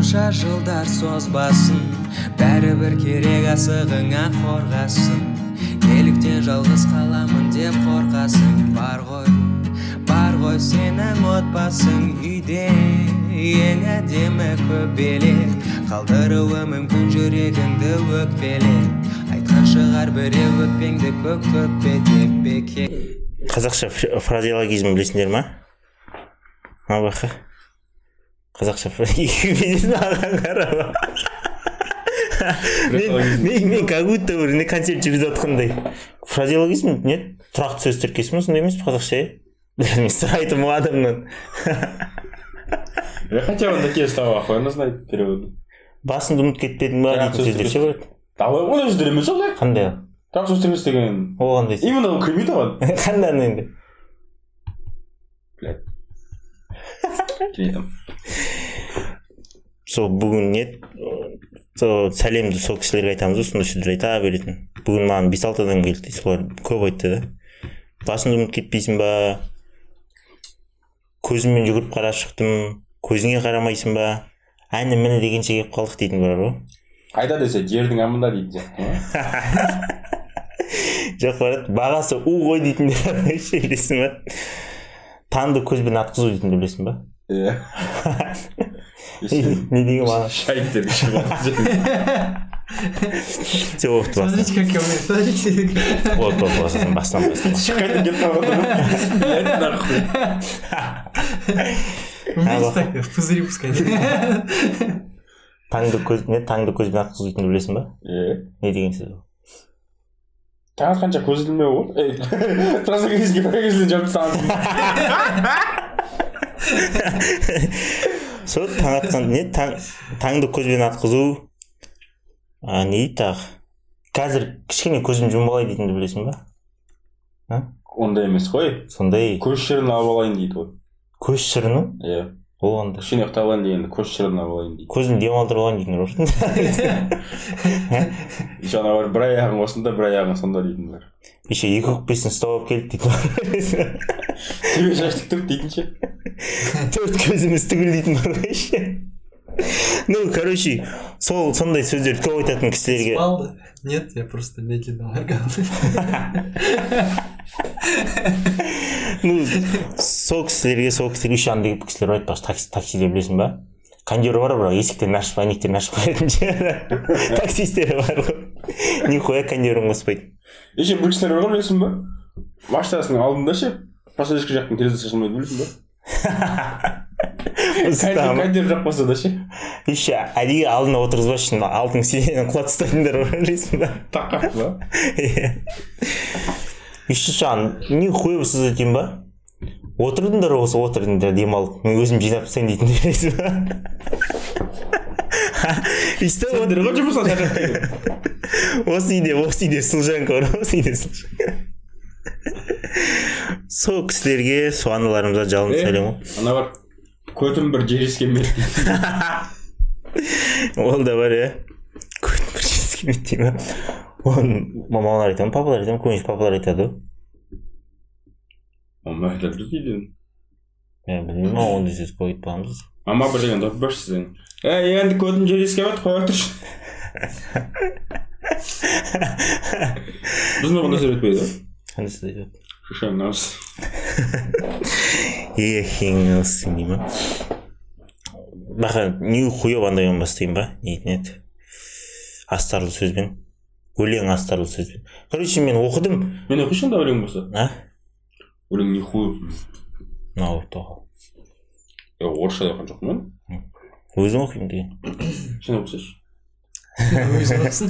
қанша жылдар созбасын бәрібір керек асығыңа қорғасын. Неліктен жалғыз қаламын деп қорқасың бар ғой бар ғой сенің отбасың үйде ең әдемі көбелек. Қалдыруы мүмкін жүрегіңді өкпелеп айтқан шығар біреу өкпеңді көк төкпе деп бекер қазақша фразеологизм білесіңдер ма? Мабаха қазақша мен мен как будто бір не концерт жүргізіп жатқандай. Фразеологизм не тұрақты сөз тіркесі ма? Сондай емес пе қазақша иә мен сұрай тұрмын ғой адамнан. Я хотя бы такие слова охуенно знает переводы. басыңды ұмытып кетпедің ба дейтін сөздер ше болады давай ондай сөздер емес ол қандай? Тұрақты сөз тіркесі деген. Ол қандай именно ол кірмейді оған. Қандай енді? Айтамын сол бүгін не сол сәлемді сол кісілерге айтамыз ғой сондай сөздер айта беретін бүгін маған бес алты адам келді солар көп айтты да басыңды ұмытып кетпейсің ба көзіммен жүгіріп қарап шықтым көзіңе қарамайсың ба әні міне дегенше келіп қалдық дейтін бар ғой қайда десе жердің амында дейтін жоқ барады бағасы у ғой дейтіндер білесің ба таңды көзбен атқызу дейтінді білесің ба иә не мағына шайттер шығып все болыпты баста Смотрите, как я умею. Смотрите. болды болды бастан бастан бастан қайтып кетіп қалған блядь нахуй Умеете так в пузыри пускать? таңды көз не таңды көзбен білесің ба иә не деген сөз ол таң атқанша көз ілмеу ғой жауып тастаған сол таң атқан не таң таңды көзбен атқызу. А не дейді тағы? Қазір кішкене көзім жұмып алайын дейтінді білесің ба? Ондай емес қой. Сондай. Көз шырын алып алайын дейді ғой. Көз шырыны? Иә. Ол кішкене ұйықтап алайын дегенде көз шырын алып алайын дейді. Көзім демалдырып алайын дейтіндер бар еще ана бар бір аяғың осында бір аяғың сонда дейтін бар еще екі өкпесін ұстап алып келді дейтін бар тебе шаш тік тұрды дейтін ше төрт көзіміз түгел дейтін бар ғой ше ну короче сол сондай сөздерді көп айтатын кісілерге Спал? Нет, я просто медленно моргал. Ну сол кісілерге сол кісілерге еще андай кісілер бар айтпақшы такси таксиде білесің ба? Кондер бар бірақ есіктерін ашып әйнектерін ашып қоятын ше таксисттер бар ғой. Нихуя кондерін қоспайды. Еще бір кісілер бар ғой білесің ба? Машинасының алдында ше пассажирский жақтың терезесі ашылмайды білесің ба? Кондер жақпаса да ше. Еще әдейі алдына отырғызбас үшін алдың сиденьені құлатып тастайтындар бар білесің ба? Тақап па? Иә. Еще жаңағы нихуя сіз айтайын ба? Отырдыңдар осы отырдыңдар демалып мен өзім жинап тастайын дейтін білесің ба? Өйстіп сендер ғой шаршап осы үйде осы үйде служанка бар осы үйде сол кісілерге сол аналарымызға жалынды сәлем. ғой ана бар көтім бір жер иіскемеді дейді ол да бар иә көт бір ма? оны мамалар айтады папалар айтады көбінесе папалар айтады ғой айтады мен білмеймін ондай сөз мама бір деген енді көтім жер иіскемеді қоя тұршы біздің айтпайды айтады шишаң ауыз ехеңсің дей ма нихуя андай бастаймын ба не дейтін еді астарлы сөзбен өлең астарлы сөзбен короче мен оқыдым мен оқиыншы онда өлең болса а өлең нихуя мынау тоқал е орысша оқыған жоқпын мен өзің оқимын деген сен оқысайшы Өзің оқысын.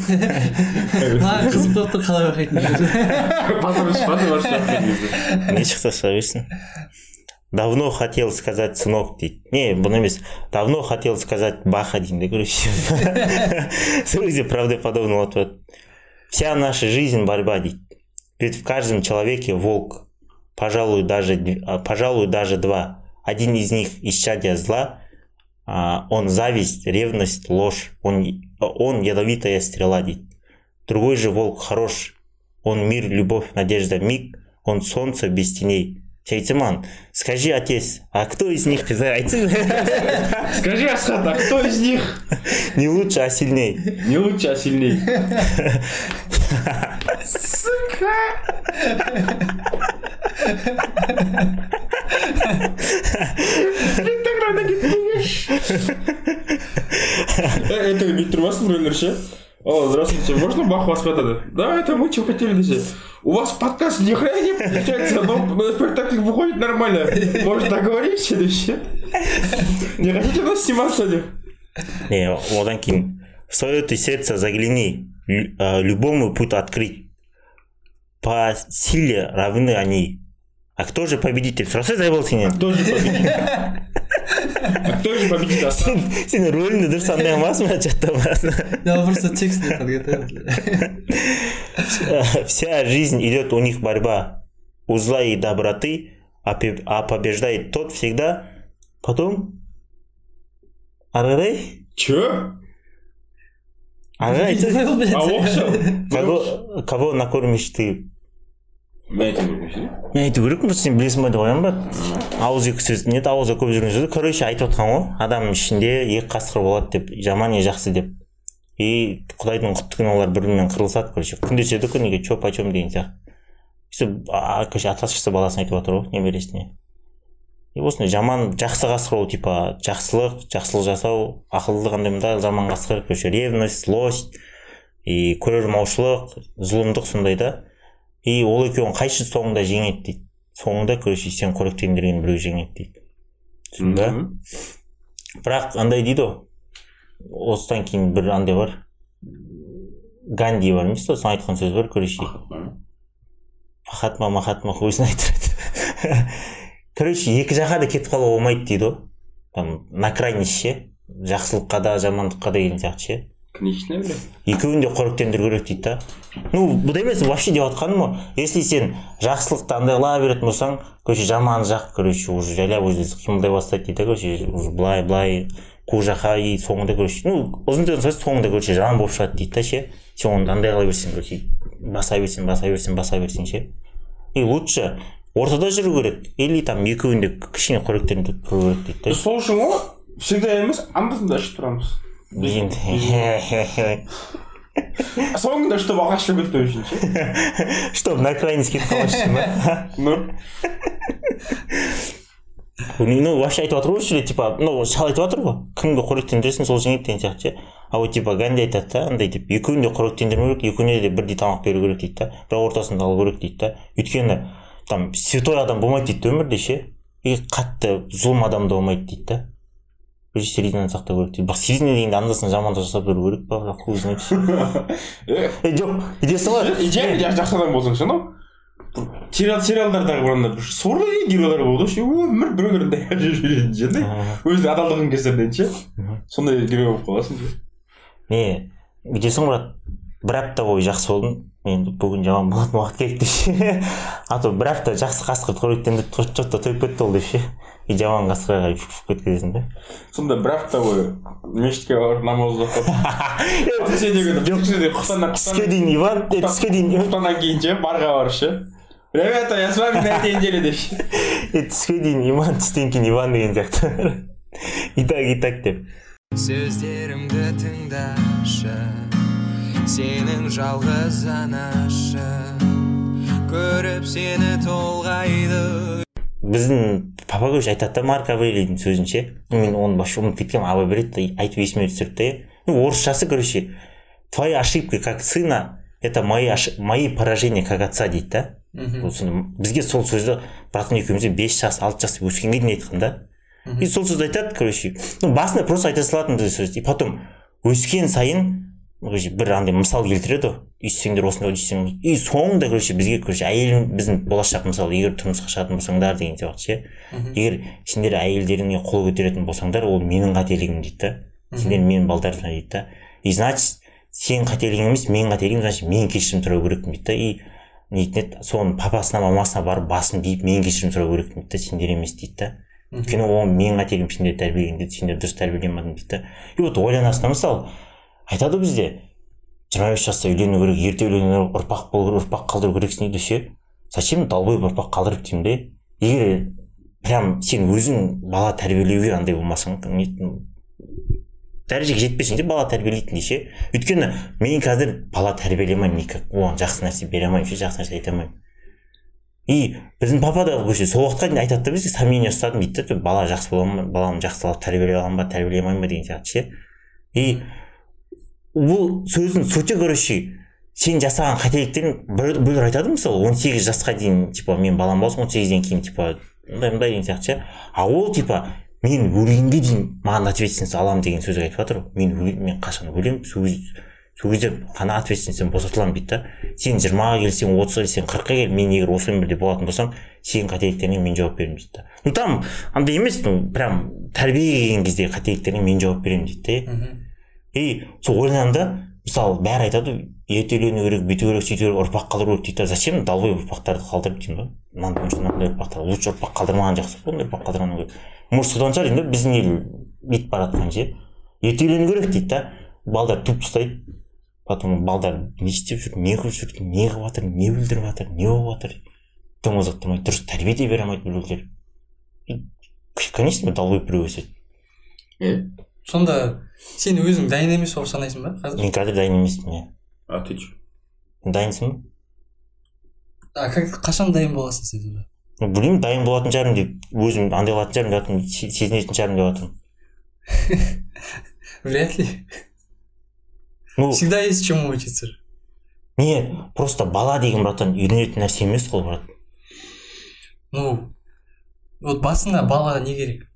Маған қызық болып тұр қалай оқитынын. батыр шықпады орысша оқыған кезде не шықса шыға берсін давно хотел сказать сынок дейді не бұны емес давно хотел сказать баха деймін да короче сол кезде правдоподобно болып тұрады вся наша жизнь борьба. Ведь в каждом человеке волк. Пожалуй даже а, пожалуй даже два. Один из них исчадие зла а, он зависть ревность ложь. Он он ядовитая стрела. Другой же волк хорош. Он мир любовь надежда. Миг он солнце без теней сен маған скажи отец а кто из них айтсаң Скажи, Асхат, а кто из них? Не лучше а сильней. Не лучше, а сильней? Э, Это бүйтіп тұрмасын біреулер ше о здравствуйте можно бах вас хватады да это мы что хотели десе у вас подкаст ни хрена не получается но спектакль выходит нормально. Может договоримся ше не хотите нас сниматься не одан кейін в свое ты сердце загляни а, любому путь открыть. По силе равны они. А кто же победитель? Сұрасай забыл сенен кто же победит а кто же победит Асхат сен рөліңді дұрыс андай алмасың ба жаттамасың Я просто текст подготовил. Вся жизнь идет у них борьба. У зла и доброты, а а побеждает тот всегда. Потом ары қарай че ары а кого кого накормишь ты мен айту керекпін сен білесің ба деп қоямын ба ауыз екі сөз не ауызда көп жүрген сөзді короче айтып отқан ғой. Адамның ішінде екі қасқыр болады деп жаман не жақсы деп. И құдайдың құтты күні олар бір бірімен қырылысады короче күндеседі күніге че почем деген сияқты. Сөйтіп короче атасы баласына айтып жатыр ғой немересіне. И осындай жаман жақсы қасқыр ол типа. Жақсылық жақсылық жасау ақылды қандай мында жаман қасқыр короче ревность злость и көрермаушылық зұлымдық сондай да. И ол екеуін қайсы соңында жеңеді дейді соңында короче сен қоректендірген біреу жеңеді дейді түсіндің ба бірақ андай дейді ғой осыдан кейін бір андай бар ганди бар емес па соның айтқан сөзі бар короче махатма махатма өзін айтырады короче екі жаққа да кетіп қалуға болмайды дейді ғой там на крайность ше жақсылыққа да жамандыққа да деген сияқты ше бля екеуін де қоректендіру керек дейді да. Ну бұда емес вообще деп жатқаным ғой. Если сен жақсылықты андайлай беретін болсаң короче жаман жақ короче уже жайлап өзі қимылдай бастайды дейді да короче уже былай былай қу жаққа и соңында короче ну ұзын сөз соңында короче жаман болып шығады дейді да ше. Сен оны андай қыла берсең короче баса берсең баса берсең баса берсең ше. И лучше ортада жүру керек или там екеуін де кішкене қоректендіріп тұру керек дейді да. Сол үшін ғой всегда емес анда санда ішіп тұрамыз. Енді соңында чтобы ағаш кетпеу үшін ше чтобы на крайность кетіп қалмас үшін ба ну ну вообще айтып жатыр ғой осы жерде типа ну шал айтып жатыр ғой кімді қоректендіресің сол жеңеді деген сияқты ше а вот типа ганди айтады да андай деп екеуін де қоректендірмеу керек екеуіне де бірдей тамақ беру керек дейді да? Бірақ ортасында қалу керек дейді да? Өйткені там святой адам болмайды дейді да өмірде ше и қатты зұлым адам да болмайды дейді да? Короче серединаны сақтау керек дейді бірақ середина дегенде анда санда жамандық жасап беру керек па бірақ хуй знает е жоқ идеясы ғой идеально жақсы адам болсаң ше анау сериал сериалдардағы бір андай бір сорлы геройлар болды ғой ше өмір біреулерді аяп жүріп жүретін ше андай өзінің адалдығын кесірінен ше сондай герой болып қаласың ше не бүйтесің брат бір апта бойы жақсы болдың енді бүгін жаман болатын уақыт келді деп ше а то бір апта жақсы қасқыр қоректендіріп тұрып жоқ та тойып кетті ол деп ше и жаман қасқырға қарай фук кеткізесің да сонда бір апта бойы мешітке барып намаз оқып түске дейін иван түске дейін құтаннан кейін ше барға барып ше ребята я с вами на этой неделе деп. Ше түске дейін иман түстен кейін иван деген сияқты. И так и так деп. Сөздерімді тыңдашы сенің жалғыз анашы. Көріп сені толғайды. Біздің папа короче айтады да марк аврелийдің сөзінше мен оны вообще ұмытып кеткенмін абай береді да айтып есіме түсірді да ну орысшасы короче твои ошибки как сына это мои, мои поражения как отца дейді да. Сонда бізге сол сөзді братан екеумізге бес жас алты жас өскенге дейін айтқан да. И сол сөзді айтады короче. Ну басында просто айта салатын сөзді и потом өскен сайын короче бір андай мысал келтіреді. Ғой өйстсеңдер осындай өйстсеңдер и соңында короче бізге короче әйелің біздің болашақ мысалы егер тұрмысқа шығатын болсаңдар деген сияқты ше. Егер сендер әйелдеріңе қол көтеретін болсаңдар ол менің қателігім дейді да. Сендер менің балдарыма дейді да. И значит сенің қателігің емес менің қателігім значит мен кешірім сұрау керекпін дейді да. И нетін еді соның папасына мамасына барып басын биіп мен кешірім сұрау керекпін дейді да сендер емес дейді да. Өйткені ол менің қателігім сендер тәрбиелеген сендер дұрыс тәрбиелемедің дейді да. И вот ойланасың да мысалы айтады бізде. Жиырма бес жаста үйлену керек ерте үйлену керек ұрпақ болу керек ұрпақ қалдыру керексің дейді ше зачем долбой ұрпақ қалдырып деймін де? Егер прям сен өзің бала тәрбиелеуге андай болмасаң дәрежеге жетпесең де бала тәрбиелейтіндей ше өйткені мен қазір бала тәрбиелей алмаймын никак. Оған жақсы нәрсе бере алмаймын ше жақсы нәрсе айта алмаймын. И біздің папа да вообще сол уақытқа дейін айтады да бізге сомнение ұстадым дейді да бала жақсы бола ма баламды жақсылап тәрбиелей аламын ба тәрбиелей алмаймын ба? деген сияқты ше. И бұл сөздің сути короче сен жасаған қателіктерің бір- біреулер айтады мысалы он сегіз жасқа дейін типа мен балам болсын он сегізден кейін типа мындай мындай деген сияқты ше. А ол типа мен өлгенге дейін маған ответственность аламын деген сөз айтып жатыр. Мен өле- мен қашан өлемін сол сол кезде қана ответственностьтен босатыламын дейді да. Сен жиырмаға келсең отызға келсең қырыққа кел мен егер осы өмірде болатын болсам сенің қателіктеріңе мен жауап беремін дейді да. Ну там андай емес ну прям тәрбиеге келген кезде қателіктеріңе мен жауап беремін дейді да и сол ойланамын да мысалы бәрі айтады ерте үйлену керек бүйту керек сөйту керек ұрпақ қалдыру керек дейді зачем долбой ұрпақтарды қалдырып деймін да? Мынандай мынандай ұрпақтар лучше ұрпақ қалдырмаған жақсы ондай ұрпақ қалдырғаннан гөрі может содан шығар деймін да біздің ел бүйтіп бара жатқан ше ерте үйлену керек дейді да балдар туып тастайды потом балдар не істеп жүр не қылып жүр не қылып жатыр не бүлдіріп жатыр не болып жатыр. Дым дұрыс тәрбие де бере алмайды біреулер. Конечно долбой біреу өседі. Е? Сонда сен өзің дайын емес болып санайсың ба қазір? мен қазір дайын емеспін иә. А ты че? дайынсың ба? А как қашан дайын боласың сен сонда? Ну, білмеймін дайын болатын шығармын деп өзім андай қылатын шығармын деп жатырмын се- сезінетін шығармын деп жатырмын вряд ли. Ну всегда есть чему учиться. не просто бала деген братан үйренетін нәрсе емес қой брат. Ну вот басында балаға не керек?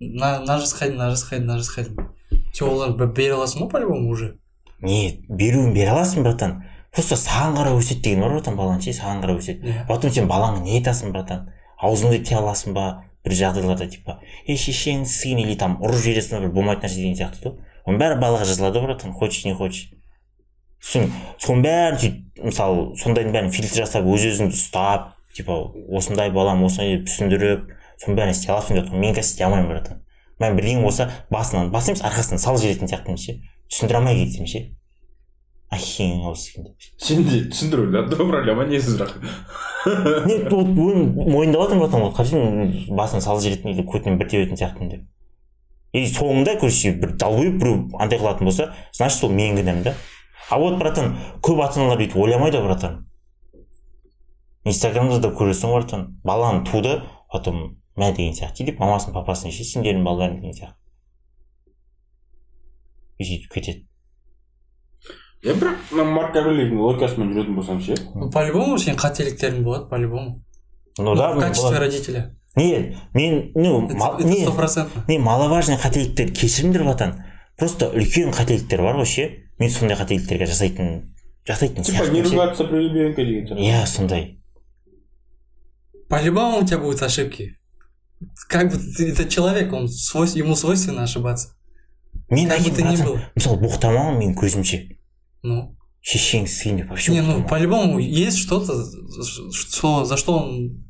Мына мына жасқа дейін мына жасқа дейін мына жасқа дейін сен оларды б- бере аласың ғой по любому уже? Не беруін бере аласың братан. Просто саған қарап өседі деген бар братан балаң ше саған қарап өседі? Иә. потом сен балаңа не айтасың братан? Аузыңды тия аласың ба? Бір жағдайларда типа ей шешеңсің или там ұрып жібересің ба? бір болмайтын нәрсе деген сияқты да? Оның бәрі балаға жазылады ғой братан? Хочешь не хочешь. Сосын соның бәрін сөйтіп мысалы сондайдың бәрін фильтр жасап өз өзіңді ұстап типа осындай балам осындай деп түсіндіріп соның бәрін істей аласың деп мен қазір істей алмаймын братан мен бірдеңе болса басынан бас емес арқасынан салып жіберетін сияқтымын ше түсіндіре алмай кетсем ше ахең осы Сен де түсіндіру несі бірақ. Нет вот мойындап жатырмын братан вот қажет басынан салып жіберетін или көтінен бір тебетін сияқтымын деп. И соңында короче бір долбоеб біреу андай қылатын болса значит ол менің кінәм да. А вот братан көп ата аналар бүйтіп ойламайды братан. Инстаграмда да көресің ғой братан. Баланы туды потом мә деген сияқты. Или мамасын папасын ше сендердің балдарың деген сияқты. И сөйтіп кетеді. Е бірақ мына марк аврелийдің логикасымен жүретін болсаң ше? По любому сенің қателіктерің болады по любому ну да в качестве родителя. Нет мен ну не не маловажный қателіктер кешіріңдер братан просто үлкен қателіктер бар ғой ше. Мен сондай қателіктерге жасайтын жасайтын типа не ругаться при ребенке деген сияқты иә сондай. По любому у тебя будут ошибки. как бы ты это человек он свой ему свойственно ошибаться мен Как бы әкем ты ни братан, был. мысалы боқтамаған менің көзімше ну шешеңсің деп вообще не ну боқтамаған. по любому есть что-то что за что он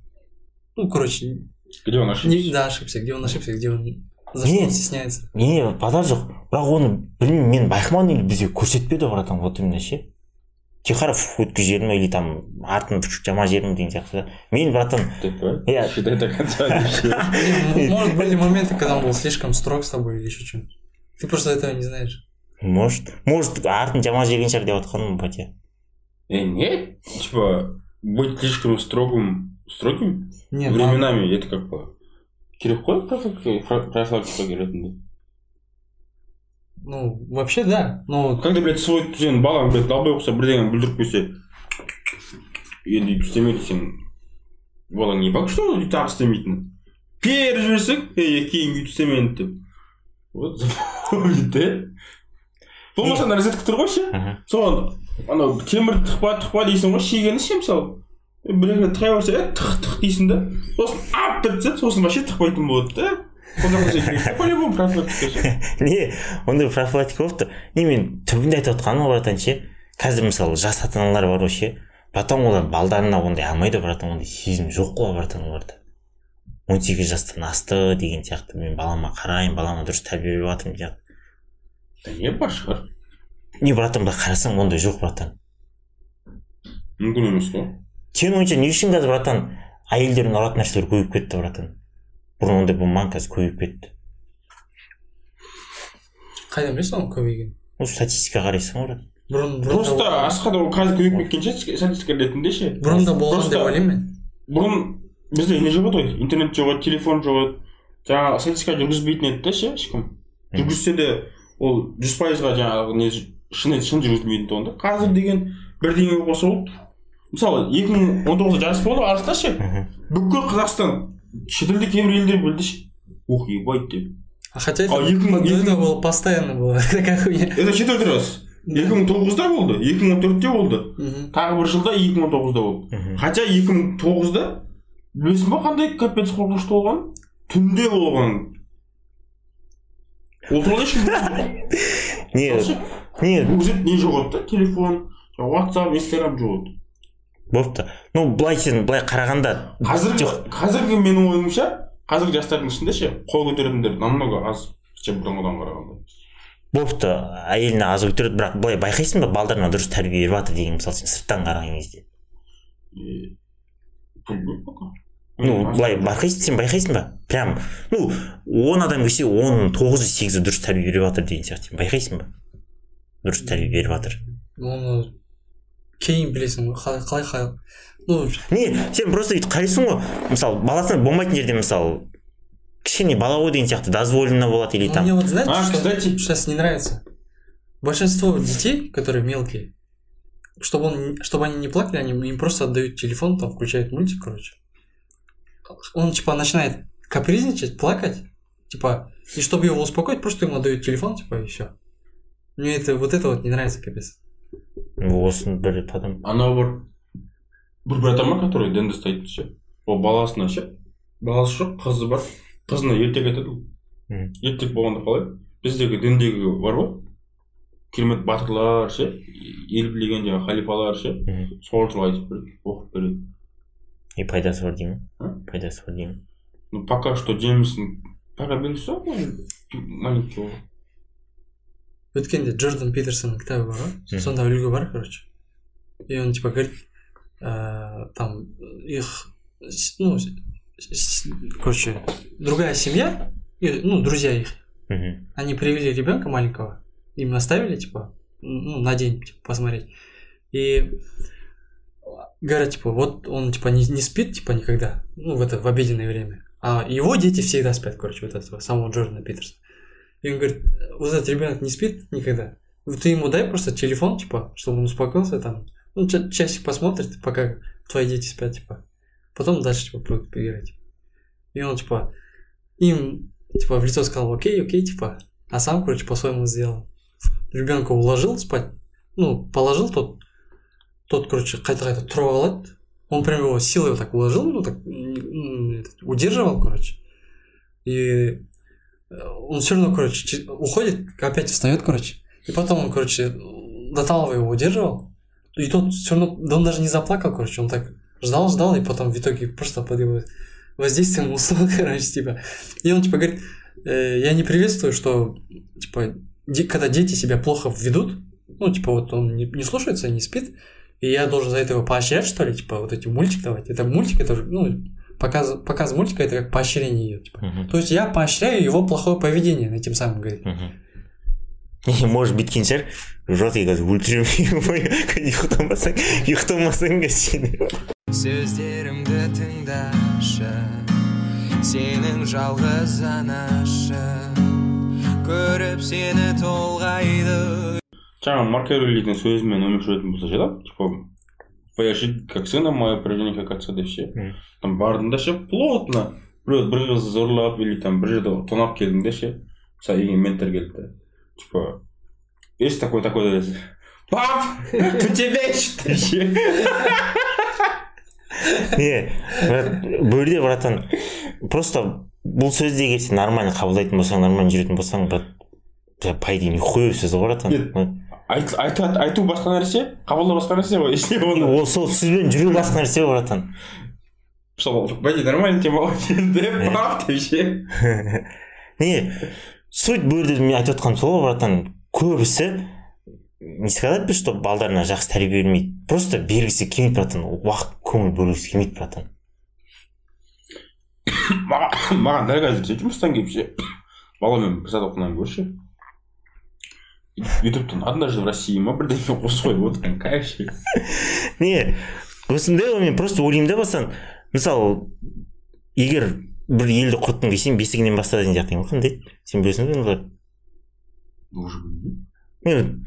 ну короче где он не, ошибся да ошибся где он ошибся где он за что Нет. он стесняется не базар жоқ бірақ оны білмеймін мен байқамадым или бізге көрсетпеді братан вот именно ше Тихаров өткізіп жіберді или там артын жама жібердім деген сияқты да мен братан Я- считай до конца может были моменты когда он был слишком строг с тобой или еще что-нибудь ты просто этого не знаешь может может артын жама жіберген шығар деп жатқаным батя Э, нет, типа, быть слишком строгим, строгим нет временами, это как бы керек қой профилактика профилактика келетінде ну вообще да но когда блядь свой сенің балаң блядь долбой болса бірдеңе бүлдіріп қойса енді өйтіп істемейді сен балаң не факт что ол тағы істемейтін періп жіберсең ей кейін бүйтіп істемеңді деп вот запомнит да? Болмаса ана розетка тұр ғой ше соған анау темір тықпа тықпа дейсің ғой шегені ше мысалы бір тықай берсе тық тық дейсің да? Сосын ап бітсе сосын вообще тықпайтын болады да? Профилактика не ондай профилактика болып тұр не мен түбінде айтып отқаным ғой братан ше қазір мысалы жас ата аналар бар ғой ше потом олар балдарына ондай алмайды братан ондай сезім жоқ қой братан оларда он сегіз жастан асты деген сияқты мен балама қараймын балама дұрыс тәрбиелеп жатырмын деген да не бар шығар не братан былай қарасаң ондай жоқ братан мүмкін емес қой сенің ойыңша не үшін қазір братан әйелдердің ұратын нәрселер көбейіп кетті братан бұрын ондай болмаған қазір көбейіп кетті қайдан білесің оның көбейгенін ну статистика қарайсың ғой брат бұрын просто да, асхат ол қазір көбейіп кеткен шығар статистика ретінде ше бұрын да болған деп ойлаймын мен бұрын бізде не жоқ еді ғой интернет жоқ еді телефон жоқ еді жаңағы статистика жүргізбейтін еді да ше ешкім жүргізсе де ол жүз пайызға жаңағы не шын шын жүргізілмейтін тұғын да қазір деген бірдеңе болса болды мысалы екі мың он тоғызда жарыс болды ғой арыста ше бүкіл қазақстан шетелде кейбір елдер білді ше? Ух ебать деп. А хотя это, А екі мың- вот екі это было постоянно было. Такая хуйня. Это шетелде рас екі мың тоғызда болды екі мың он төртте болды. Тағы бір жылда екі мың он тоғызда болды. Хотя екі мың тоғызда білесің ба қандай капец қорқынышты болған? Түнде болған. Ол туралы ешкім не Вообще, не еді да телефон ватсап инстаграм жоқ еді болыпты. Ну былай сен былай қарағанда қазіргі жоқ. қазіргі менің ойымша қазіргі жастардың ішінде ше қол көтеретіндер намного аз ше бұрынғыдан қарағанда. Болыпты. Әйеліне аз көтереді бірақ былай байқайсың ба балдарына дұрыс тәрбие беріп жатыр деген мысалы сен сырттан қараған кезде? Ну былай байқайсың сен байқайсың ба? Прям ну он адам келсе оның тоғызы сегізі дұрыс тәрбие беріп жатыр деген сияқты. Сен байқайсың ба? Дұрыс тәрбие беріп жатыр. Оны кейін білесің ғой қалай қалай қалай ну не сен просто өйтіп қарайсың ғой мысалы баласына болмайтын жерде мысалы кішкене бала ғой деген сияқты дозволено болады или ну, там мне вот знаете А, что кстати. сейчас не нравится большинство детей которые мелкие чтобы он не- чтобы они не плакали они им просто отдают телефон там включают мультик короче он типа начинает капризничать плакать типа и чтобы его успокоить просто ему отдают телефон типа и все мне это вот это вот не нравится капец Осыны бір адам. Анау бір бір братан бар который дінді ұстайтын ше. Ол баласына ше. Баласы жоқ қызы бар. Қызына ертек айтады Мгм. ертек болғанда қалай? Біздегі діндегі бар ғой. Керемет батырлар ше ел билеген жаңағы халифалар ше. Солар туралы айтып береді оқып береді. И пайдасы бар деймін. Пайдасы бар деймін. Ну пока что жемісін пока ол маленький өткенде джордан питерсонның кітабы бар ғой. Сонда үлгі бар короче. И он типа говорит э, там их ну короче другая семья и, ну друзья их. Они привели ребенка маленького им оставили типа ну на день типа, посмотреть. И говорят типа вот он типа не, не спит типа никогда ну в это в обеденное время. А его дети всегда спят короче вот этого самого Джордана Питерса и он говорит вот этот ребенок не спит никогда? Ты ему дай просто телефон типа чтобы он успокоился там. Ну ча- часик посмотрит пока твои дети спят типа. Потом дальше типа будут играть и он типа им типа в лицо сказал окей окей типа. А сам короче по-своему сделал. Ребенка уложил спать. Ну положил тот тот короче қайта қайта алады он прям его силой вот так уложил ну так удерживал короче. И он все равно короче че- уходит опять встает короче. И потом он короче до талого его удерживал. И тот все равно да он даже не заплакал короче он так ждал ждал и потом в итоге просто под его воздействием уснул короче типа. И он типа говорит «Э, я не приветствую что типа де- когда дети себя плохо ведут ну типа вот он не, не слушается не спит и я должен за это его поощрять что ли типа вот эти мультик давать. Это мультик это же, ну показ показ мультика это как поощрение ее типа мхм то есть я поощряю его плохое поведение этим самым говорит мхм и может бүйткен шығар жотый қазір өлтіремін ұйықтамасаң ұйықтамасаң да сені сөздерімді тыңдашы сенің жалғыз анашың көріп сені толғайды жаңағы марк Эврелидің сөзімен өмір сүретін болса ше да типа жизнь как сына моя прожение как отца деп ше там бардың да ше плотно. Біреу бір қызды зорлап или там бір жерде тонап келдің де ше мысалы үйіңе ментор келді да. Типа есть такой такой пап у тебя есть ше не жерде братан просто бұл сөзді егер сен нормально қабылдайтын болсаң нормально жүретін болсаң брат по идее нихуя сөз ғой братан айту айту басқа нәрсе қабылдау басқа нәрсе ғой если оны ол сол сөзбен жүру басқа нәрсе ғой братан бәке нормально тебе молодец деп деп ше не суть бұл жерде мен айтып отқаным сол ғой братан көбісі не сказать бы что балдарына жақсы тәрбие бермейді просто бергісі келмейді братан уақыт көңіл бөлгісі келмейді братан. Маған дәл қазір жұмыстан келіп ше баламен бір сағат оқығаннан гөрі ше ютубтан однажды в россии ма бірдеңе қосып отырған кайф ше не осындай ғой мен просто ойлаймын да бастан мысалы егер бір елді құртқың келсе бесігінен баста деген сияқтымын қандай сен білесің ғой олар. Уже білмеймін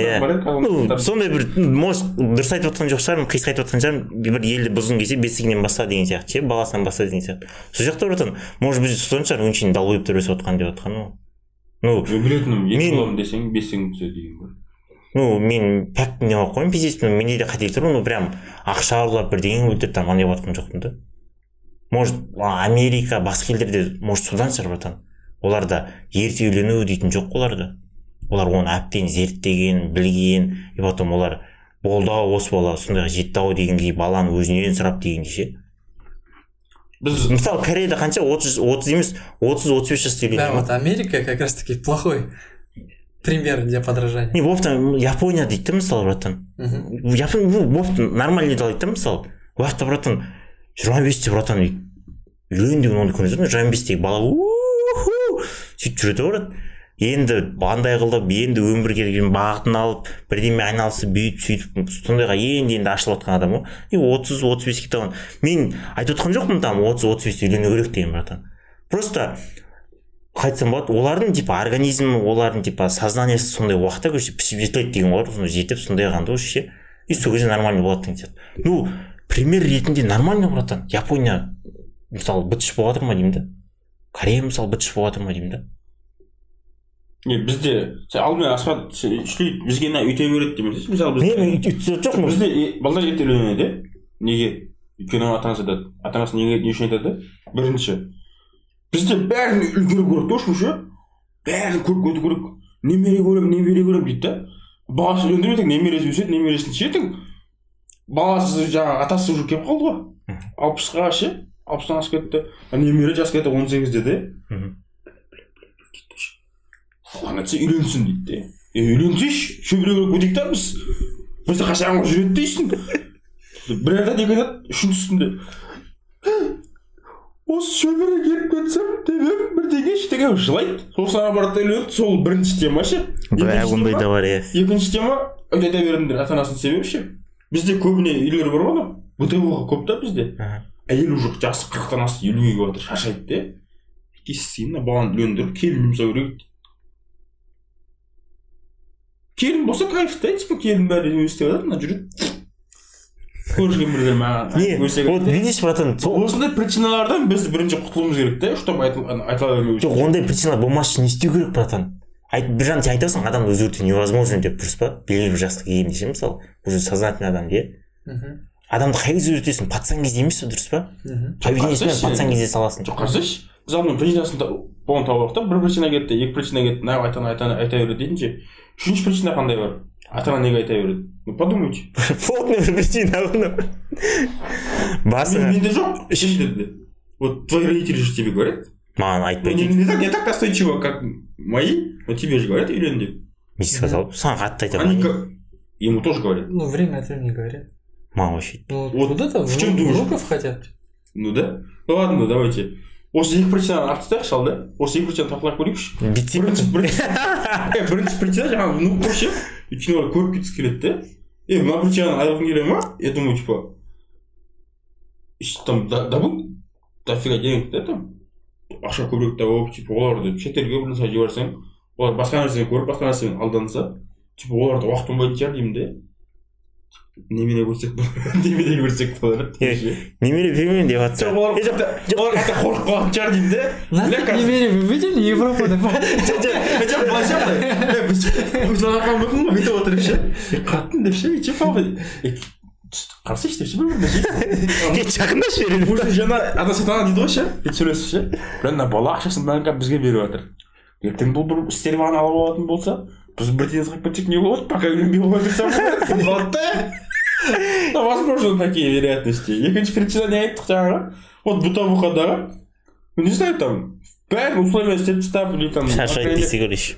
Иә. сондай бір может дұрыс айтып отқан жоқ шығармын қисық айтып отқан шығармын бір елді бұзғың келсе бесігінен баста деген сияқты ше баласынан баста деген сияқты. Сол жақта братан может біз содан шығар өңшейін долбоебтер өсіп отқан деп отқан ғой ну білетінім екі боламын десең бесігің түседі деген ғой ну мен пәктің деп қоямын пиздец менде де қателік тұр ну прям ақша ұрлап бірдеңе өлтіріп там андай болып жатқан жоқпын да. Может америка басқа елдерде может содан шығар братан. Оларда ерте үйлену дейтін жоқ оларда олар оны әбден зерттеген білген и потом олар болды ау осы бала сондайға жетті ау дегендей баланы өзінен сұрап дегендей ше. Біз мысалы кореяда қанша? отыз отыз емес отыз отыз бес жаста Да, үйленеді вот Америка как раз таки плохой пример для подражания. не бопты япония дейді да мысалы братан? Мгм. япон ну бопты нормальный дейді да мысалы? Уақытта братан жиырма бесте братан үй- үйлен деген оны көріп жүрсің жиырма бестегі бала сөйтіп жүреді ғой брат. Енді андай қылып енді өмірге бағытын алып бірдеме айналысып бүйтіп сөйтіп сондайға енді енді ашылып жатқан адам ғой. И отыз отыз беске таман мен айтып отқан жоқпын там отыз отыз бесте үйлену керек деген братан. Просто қалай айтсам болады олардың типа организм олардың типа сознаниесі сондай уақытта короче пісіп жетіледі деген ғой соны жетіп сондай қанды уже ше и сол кезде нормально болады деген сияқты. Ну пример ретінде нормально братан. Япония мысалы бытыш болып жатыр ма деймін да? Корея мысалы бытыш болып жатыр ма деймін да? Не бізде сен алдымен асхат шлейт бізге мына өйте береді демесеңші мысалы не бізде мен өйтіп жоқпын бізде е- балдар ерте үйленеді неге? Өйткені ата анасы айтады. Ата анасы неге не үшін айтады бірінші бізде бәрін үлгеру керек та ше бәрін көріп кету керек. Немере көремін немере көремін дейді да. Баласын үйлендіріп ертең немересі өседі немересін ше ертең баласы жаңағы атасы уже келіп қалды ғой. Алпысқа ше алпыстан асып кетті. Немере жасы кетті он сегізде де. Айтса үйленсін дейді де. Е үйленсейші шөбере көріп кетейік та біз. Бізді қашан жүреді дейсің. Бір айтады екі айтады үшіншісінде осы шөбере келіп кетсем демем бірдеңе ештеңе жылайды сосын да үйленеді. Сол бірінші тема ше. Бірақ ондай да бар иә екінші тема айта беріңдер ата анасын себебі ше. Бізде көбіне үйлер бар ғой анау. Бытовуха көп та бізде. Әйел уже жасы қырықтан асты елуге келіп жатыр шаршайды да естісейін мына баланы үйлендіріп келін жұмсау керек. Келін болса кайф та типа келін бәрі не істеп жатыр мына жүреді көрген бірлер маған не вот те. видишь братан сол осындай причиналардан біз бірінші құтылуымыз керек та чтобы айтыла бермеу жоқ ондай причина болмас үшін не істеу керек братан айт бір жағынан сен айтасың адамды өзгерту невозможно деп дұрыс па белгілі бір жасқа келгенде ше мысалы уже сознательный адам иә адамды қай кезде өзгертесің пацан кезде емес пе дұрыс па поведениесімен пацан кезде саласың жоқ қарасайшы біз алдымен причинасын болған тауып алайық та бір причина кетті екі причина кетті мына айта айта айта береді дейтін ше үшінші причина қандай бар ата ана неге айта береді ну подумайте плотный бір причина бұны Мен- басыңа менде жоқ ішімде вот твои родители же тебе говорят маған Ну, айтпай не, дейді не так, не так настойчиво, как мои, но тебе же говорят үйлен деп. не сказал саған қатты Они айтамын как... Ему тоже говорят. Ну, время от времени говорят. маған вообще Ну, Вот вот это в чём думаешь? внуков хотят. Ну да. Ну ладно, давайте. Осы екі причинаны алып тастайықшы ал да. Осы екі причинаны талқылап көрейікші. Бүйтсек бірінші бірінші бірінші причина жаңағы внук қой ше өйткені олар көріп кеткісі келеді да е мына причинаны айырғың келе ма? Я думаю типа там да- добудь дофига денег да там? Ақша көбірек тауып типа оларды шетелге бір нәрсе жіберсең олар басқа нәрсені көріп басқа нәрсемен алданса типа оларда уақыт болмайтын шығар деймін де немене көрсек немене көрсек болады немере бермеймін деп жатса жоқ олар жоқ, қайта қорқып қалатын шығар деймін де Нафиг Бля, не верим, вы видели Европу? хотя бы былайша былай біз анаған мүмкін ғой бүйтіп отырып ше е қаттың деп ше че папа қарасайшы деп ше бір біріне ше кет жақындашы бері уже жаңа ана сатана дейді ғой ше бүйтіп сөйлесіп ше бля мына бала ақшасын бәрін бізге беріп жатыр ертең бұл бір істер алып алатын болса біз бір теңіз қойып кетсек не болады пока үйленбей қоя берсем болады да Ну, возможно такие вероятности. Екінші причина не айттық жаңағы вот бытовухадағы ну не знаю там бәрін условия істеп тастап или там шаршайды десе көрейші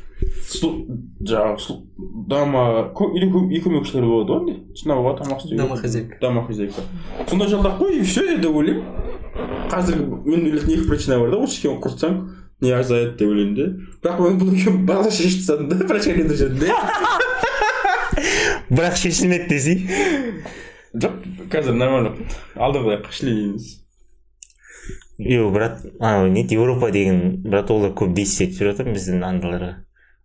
Слу- жаңағы слу- дома ко- или ко- үй көмекшілері болады ғой андай чинового тамақ істеуге Домохозяйка. домохозяйка. Сондай жалдап қой и все я деп ойлаймын қазір мен ойлайтын екі причина бар да осы екеуін құртсаң не азаяды деп ойлаймын да бірақ мен бұл екеуін басқаша шешіп тастадым да врачқа жібердім да бірақ шешілмеді десей жоқ қазір нормально алдыңғыдай қашілейміз Йо, брат, анау не Европа деген брат олар көп действие етіп жатыр біздің андайларға.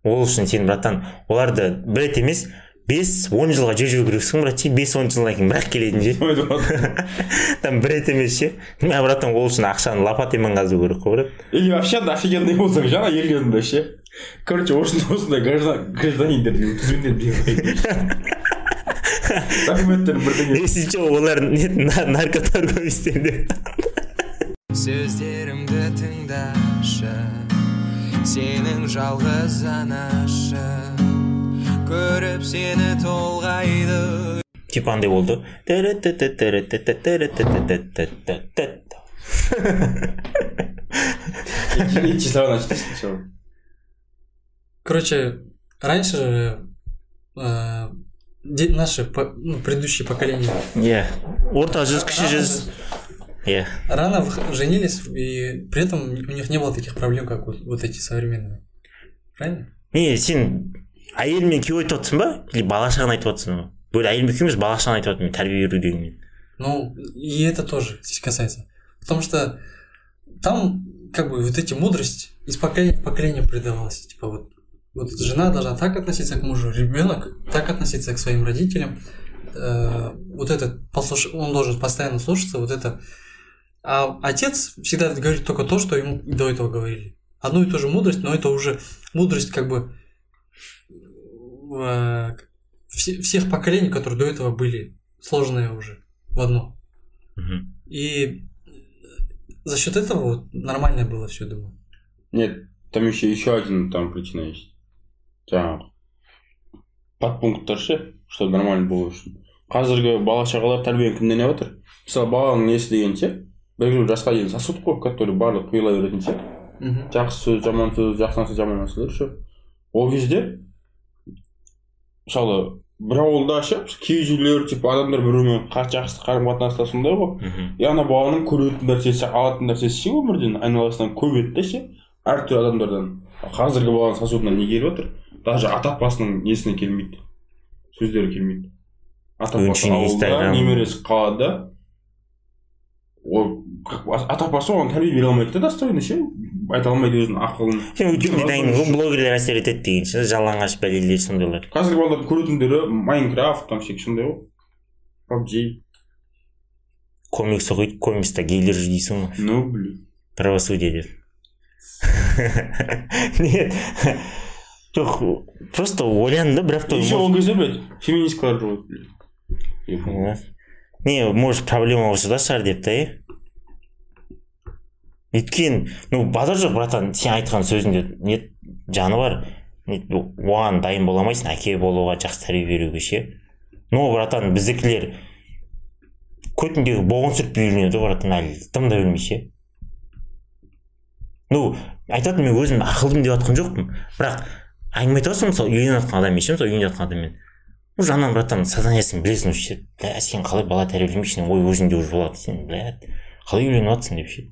Ол үшін сен братан, оларды бір рет емес, бес он жылға жүріп жүру керексің, брат, ше, бес он жылдан кейін бірақ келетін ше. Там бір рет емес ше. Мә, братан, ол үшін ақшаны лопатамен қазу керек қой, брат. или вообще офигенный болсаң жаңа ел кезінде ше короче осындай осындай граждан гражданиндерді өткізгендер документтерін бірдеңе че, олар наркоторговецтер деп. сөздерімді тыңдашы сенің жалғыз анашы көріп сені толғайды Типа андай болды. эти числа начали сначала Короче, раньше же э, де- наши по- ну, предыдущие поколения Иә. Орта жүз, кіші жүз. Иә. рано в- женились, и при этом у них не было таких проблем, как вот, вот эти современные. Правильно? Не, сен әйелмен күйеу айтып жатрсың ба? Или бала шағаны айтып жатрсың ба? Бөле әйелмен күйеу емес, бала шағаны айтып жатырмын, тәрбие беру дегенмен. Ну, и это тоже здесь касается. Потому что там, как бы, вот эти мудрости из поколения в поколение передавалась. Типа вот, вот жена должна так относиться к мужу, ребенок так относиться к своим родителям. Э, вот этот послуш... он должен постоянно слушаться, вот это. А отец всегда говорит только то, что ему до этого говорили. Одну и ту же мудрость, но это уже мудрость как бы э, все- всех поколений, которые до этого были сложные уже в одно. Мгм. И за счет этого вот нормально было все, думаю. нет там еще еще один там причина есть жаңағы подпункттар ше чтобы нормально болу үшін қазіргі бала шағалар тәрбиені кімнен алып жатыр мысалы баланың несі деген ше белгілі бір жасқа дейін сосуд қой который барлық құйыла беретін ше жақсы сөз жаман сөз жақсы нәрсе жаман нәрселер ше ол кезде мысалы бір ауылда ше киіз үйлер типа адамдар бір бірімен жақсы қарым қатынаста сондай ғой. И ана баланың көретін нәрсесі алатын нәрсесі ше өмірден айналасынан көп еді де ше. Әртүрлі адамдардан. Қазіргі баланың сосудына не келіп жатыр даже ата апасының несіне келмейді. Сөздері келмейді. Ата апасы ауылда немересі қалада ол ата апасы оған тәрбие бере алмайды да достойно ше. Айта алмайды өзінің ақылын. Сен дайын ғой, блогерлер әсер етеді деген ше, жалаңаш бәлелер сондайлар. қазіргі балалардың көретіндері майнкрафт там всякие сондай ғой. Комикс оқиды, комикста гейлер жүр дейсің ғой. ну блин. Правосудие деп. Нет. Жоқ просто ойландым да бір апта еще ол кезде блядь феминисткалар жоқ не может проблема осыда шығар деп та иә өйткені ну базар жоқ братан. Сен айтқан сөзіңде не жаны бар оған дайын бола алмайсың әке болуға жақсы тәрбие беруге ше? Но братан біздікілер көтіндегі боғын сүртпей үйренеді ғой братан әлі тым да білмей ше? Ну айтатын мен өзім ақылдымын деп жатқан жоқпын. Бірақ әңгіме айтып жатрсың мысалы үйленіп жатқан адаммен ше мысалы үйленіп жатқан адаммен ну жанынан братан сознаниесін білесің уже сен қалай бала тәрбиелемейсің ой өзіңде уже болады сен бля. Қалай үйленіп жатрсың деп ше?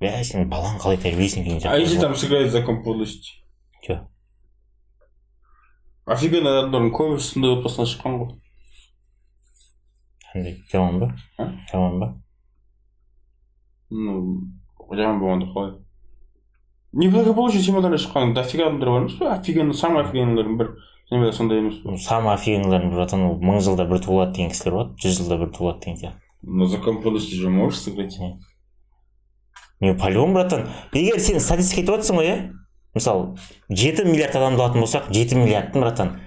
Сен баланы қалай тәрбиелейсің деген а если сияқты там сыграет закон подлости Чё? офигенный адамдардың көбісі сондай отбасынан шыққан ғой қандай жаман ба А? жаман ба ну жаман болғанда қалай неблагополучный семьядан шыққан дофига адамдар бар емес пе офигенный самый офигенныйлардың бір семьяда сондай емес пе Ну, самый офигенныйлардың братан ол мың жылда бір туылады деген кісілер болады жүз жылда бір туылады деген сияқты но закон подлости же можешь сыграть. Не по братан. Егер сен статистика айтып жатрсың ғой иә? Мысалы жеті миллиард адамды алатын болсақ жеті миллиардтың братан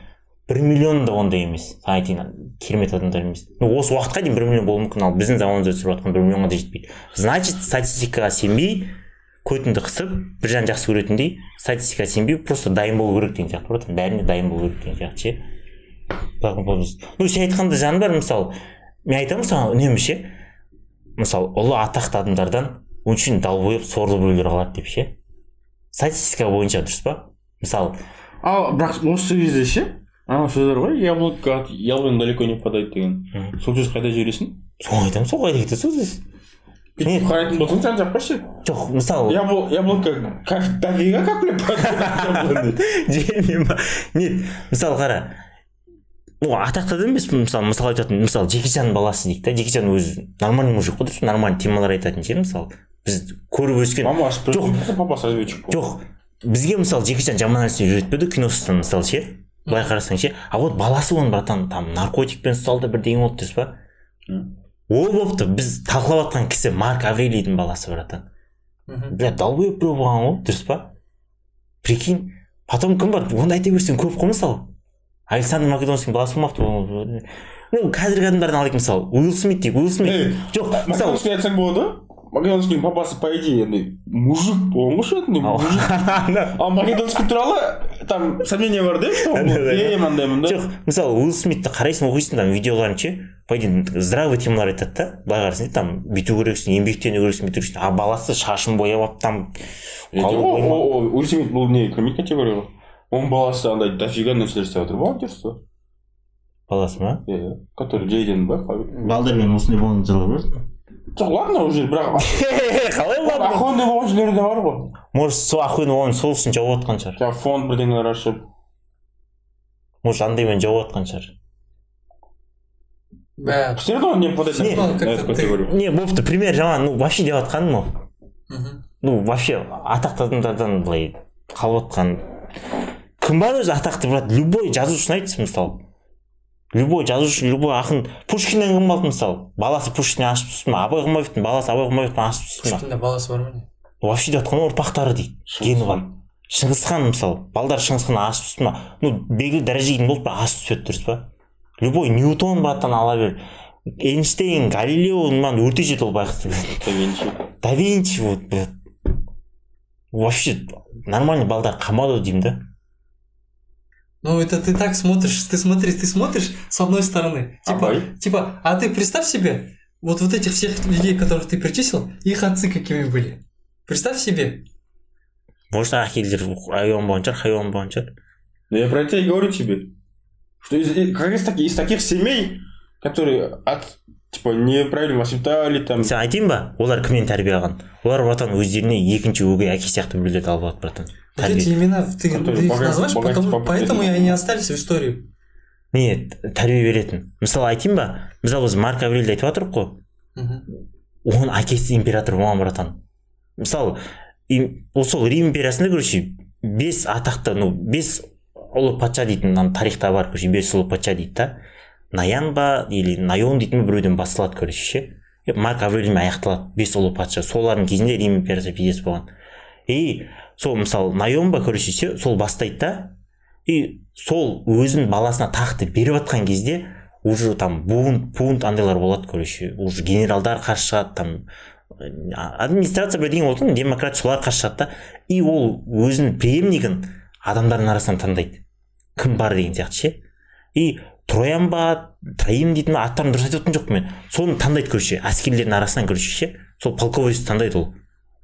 бір миллионы да ондай емес. Саған айтайын керемет адамдар емес. Ну осы уақытқа дейін бір миллион болуы мүмкін ал біздің заманымызда өсіріп жатқан бір миллионға да жетпейді. Значит статистикаға сенбей көтіңді қысып бір жағын жақсы көретіндей статистикаға сенбей просто дайын болу керек деген сияқты братан. Бәріне дайын болу керек деген сияқты ше? Ну сен айтқанда жаны бар мысалы мен айтамын саған үнемі ше? Мысалы ұлы атақты адамдардан очень долбоеб сорлы біреулер қалады деп ше. Статистика бойынша дұрыс па? Мысалы ал бірақ осы кезде ше? Ана сөз бар ғой яблоко от яблони далеко не падает деген. Сол сөз қайда жібересің? Соны айтамын сол қайда кетеді сол сөз? Не? қарайтын болсаң жан жаққа ше. Жоқ мысалы Ябл- яблоко как дофига как нет мысалы қара ну атақты адам емес мысалы мысал айтатын мысалы джекичанның баласы дейік та. Джекичан өзі нормальный мужик қой дұрыс. Нормальный темалар айтатын ше мысалы. Біз көріп өскен мамасы жоқ. папасы разведчик жоқ. Бізге мысалы джекичан жаман нәрсе үйретпеді киносынан мысалы ше? Былай қарасаң ше? А вот баласы оның братан там наркотикпен ұсталды бірдеңе болды дұрыс па? Ол болыпты біз талқылап жатқан кісі марк аврелийдің баласы братан. Бля долбоеб біреу болған ғой дұрыс па? Прикинь. Потом кім бар? Онда айта берсең көп қой мысалы. Александр македонский баласы болмапты ол- ну қазіргі адамдардың алайық мысалы уилл смит дейік уилл смит жоқ мысалы македонский айтсаң болады македонскийдің папасы по идее андай мужик болған ғой ше андай мужик а македонский туралы там сомнение бар да что он мындай жоқ мысалы уилл смитті қарайсың оқисың там видеоларын ше по идее здравый темалар айтады да былай қарасаң там бүйту керексің еңбектену керексің бүйту керексің а баласы шашын бояп алып там уилл смит бұл не кірмейді категория ғой оның баласы андай дофига нәрселер істеп жатыр волонтерство баласы ма иә который джейден ба балдармен осындай болған жылы бар жоқ ладно уже бірақ қалай ладно. Охуенный болған жерлері де бар ғой может сол охуенно оны сол үшін жауып жатқан шығар жаңағы фонд бірдеңелер ашып может андаймен жауып жатқан шығар все равно не Не, на ну, как-то эту ты- категорию не болыпты пример жаман ну вообще деп жатқаным ол ну вообще атақты адамдардан былай қалып жатқан кім бар өзі атақты брат любой жазушыны айтсын мысалы. Любой жазушы любой ақын. Пушкиннен кім қалды мысалы? Баласы пушкиннен ашып түсті ма? Абай құмаевтың баласы абай құмаевтан ашып түсті ма? Пушкинде баласы бар ма не? Вообще деп жатқан ұрпақтары дейді. Гені бар шыңғысхан мысалы. Балдар шыңғысхан ашып түсті ма? Ну белгілі дәрежеге дейін болып бір асып түседі дұрыс па? Любой ньютон братан ала бер. Эйнштейн галилео маған өте жеті ол байғұс да винчи. Да винчи вот блядь. вообще нормальный балдар қамады деймін да. Ну, это ты так смотришь, ты смотри, ты смотришь с одной стороны. Типа, Абай. типа, а ты представь себе, вот, вот этих всех людей, которых ты перечислил, их отцы какими были. Представь себе. может болған шығар хайуан болған шығар Да я про это и говорю тебе. Что из, как из, таких, из таких семей, которые от типа неправильно воспитали там. сен айтайын ба? Олар кімнен тәрбие алған олар братан өздеріне екінші өгей әке сияқты біреулерді алып алады братан. Вот эти имена, ты, их называешь, потому, поэтому они остались в истории. не тәрбие беретін. Мысалы айтайын ба? Мысалы біз марк аврельді айтып жатырмық қой. Оның әкесі император болған братан. Мысалы сол рим империясында короче бес атақты ну бес ұлы патша дейтін ана тарихта бар короче бес ұлы патша дейді да. Наян ба или найон дейтін бе біреуден басталады короче ше. Марк аврельмен аяқталады бес ұлы патша. Солардың кезінде рим империясы пиздец болған. И сол мысалы найон ба короче ше сол бастайды да. И сол өзінің баласына тақты беріп жатқан кезде уже там бунт пунт андайлар болады короче. Уже генералдар қарсы шығады там администрация бірдеңе болды ғой демократ солар қарсы шығады да. И ол өзінің преемнигін адамдардың арасынан таңдайды. Кім бар деген сияқты ше. И троян ба троим дейтін аттарын дұрыс айтып жатқан жоқпын мен. Соны таңдайды короче әскерлердің арасынан короче ше. Сол полководец таңдайды ол.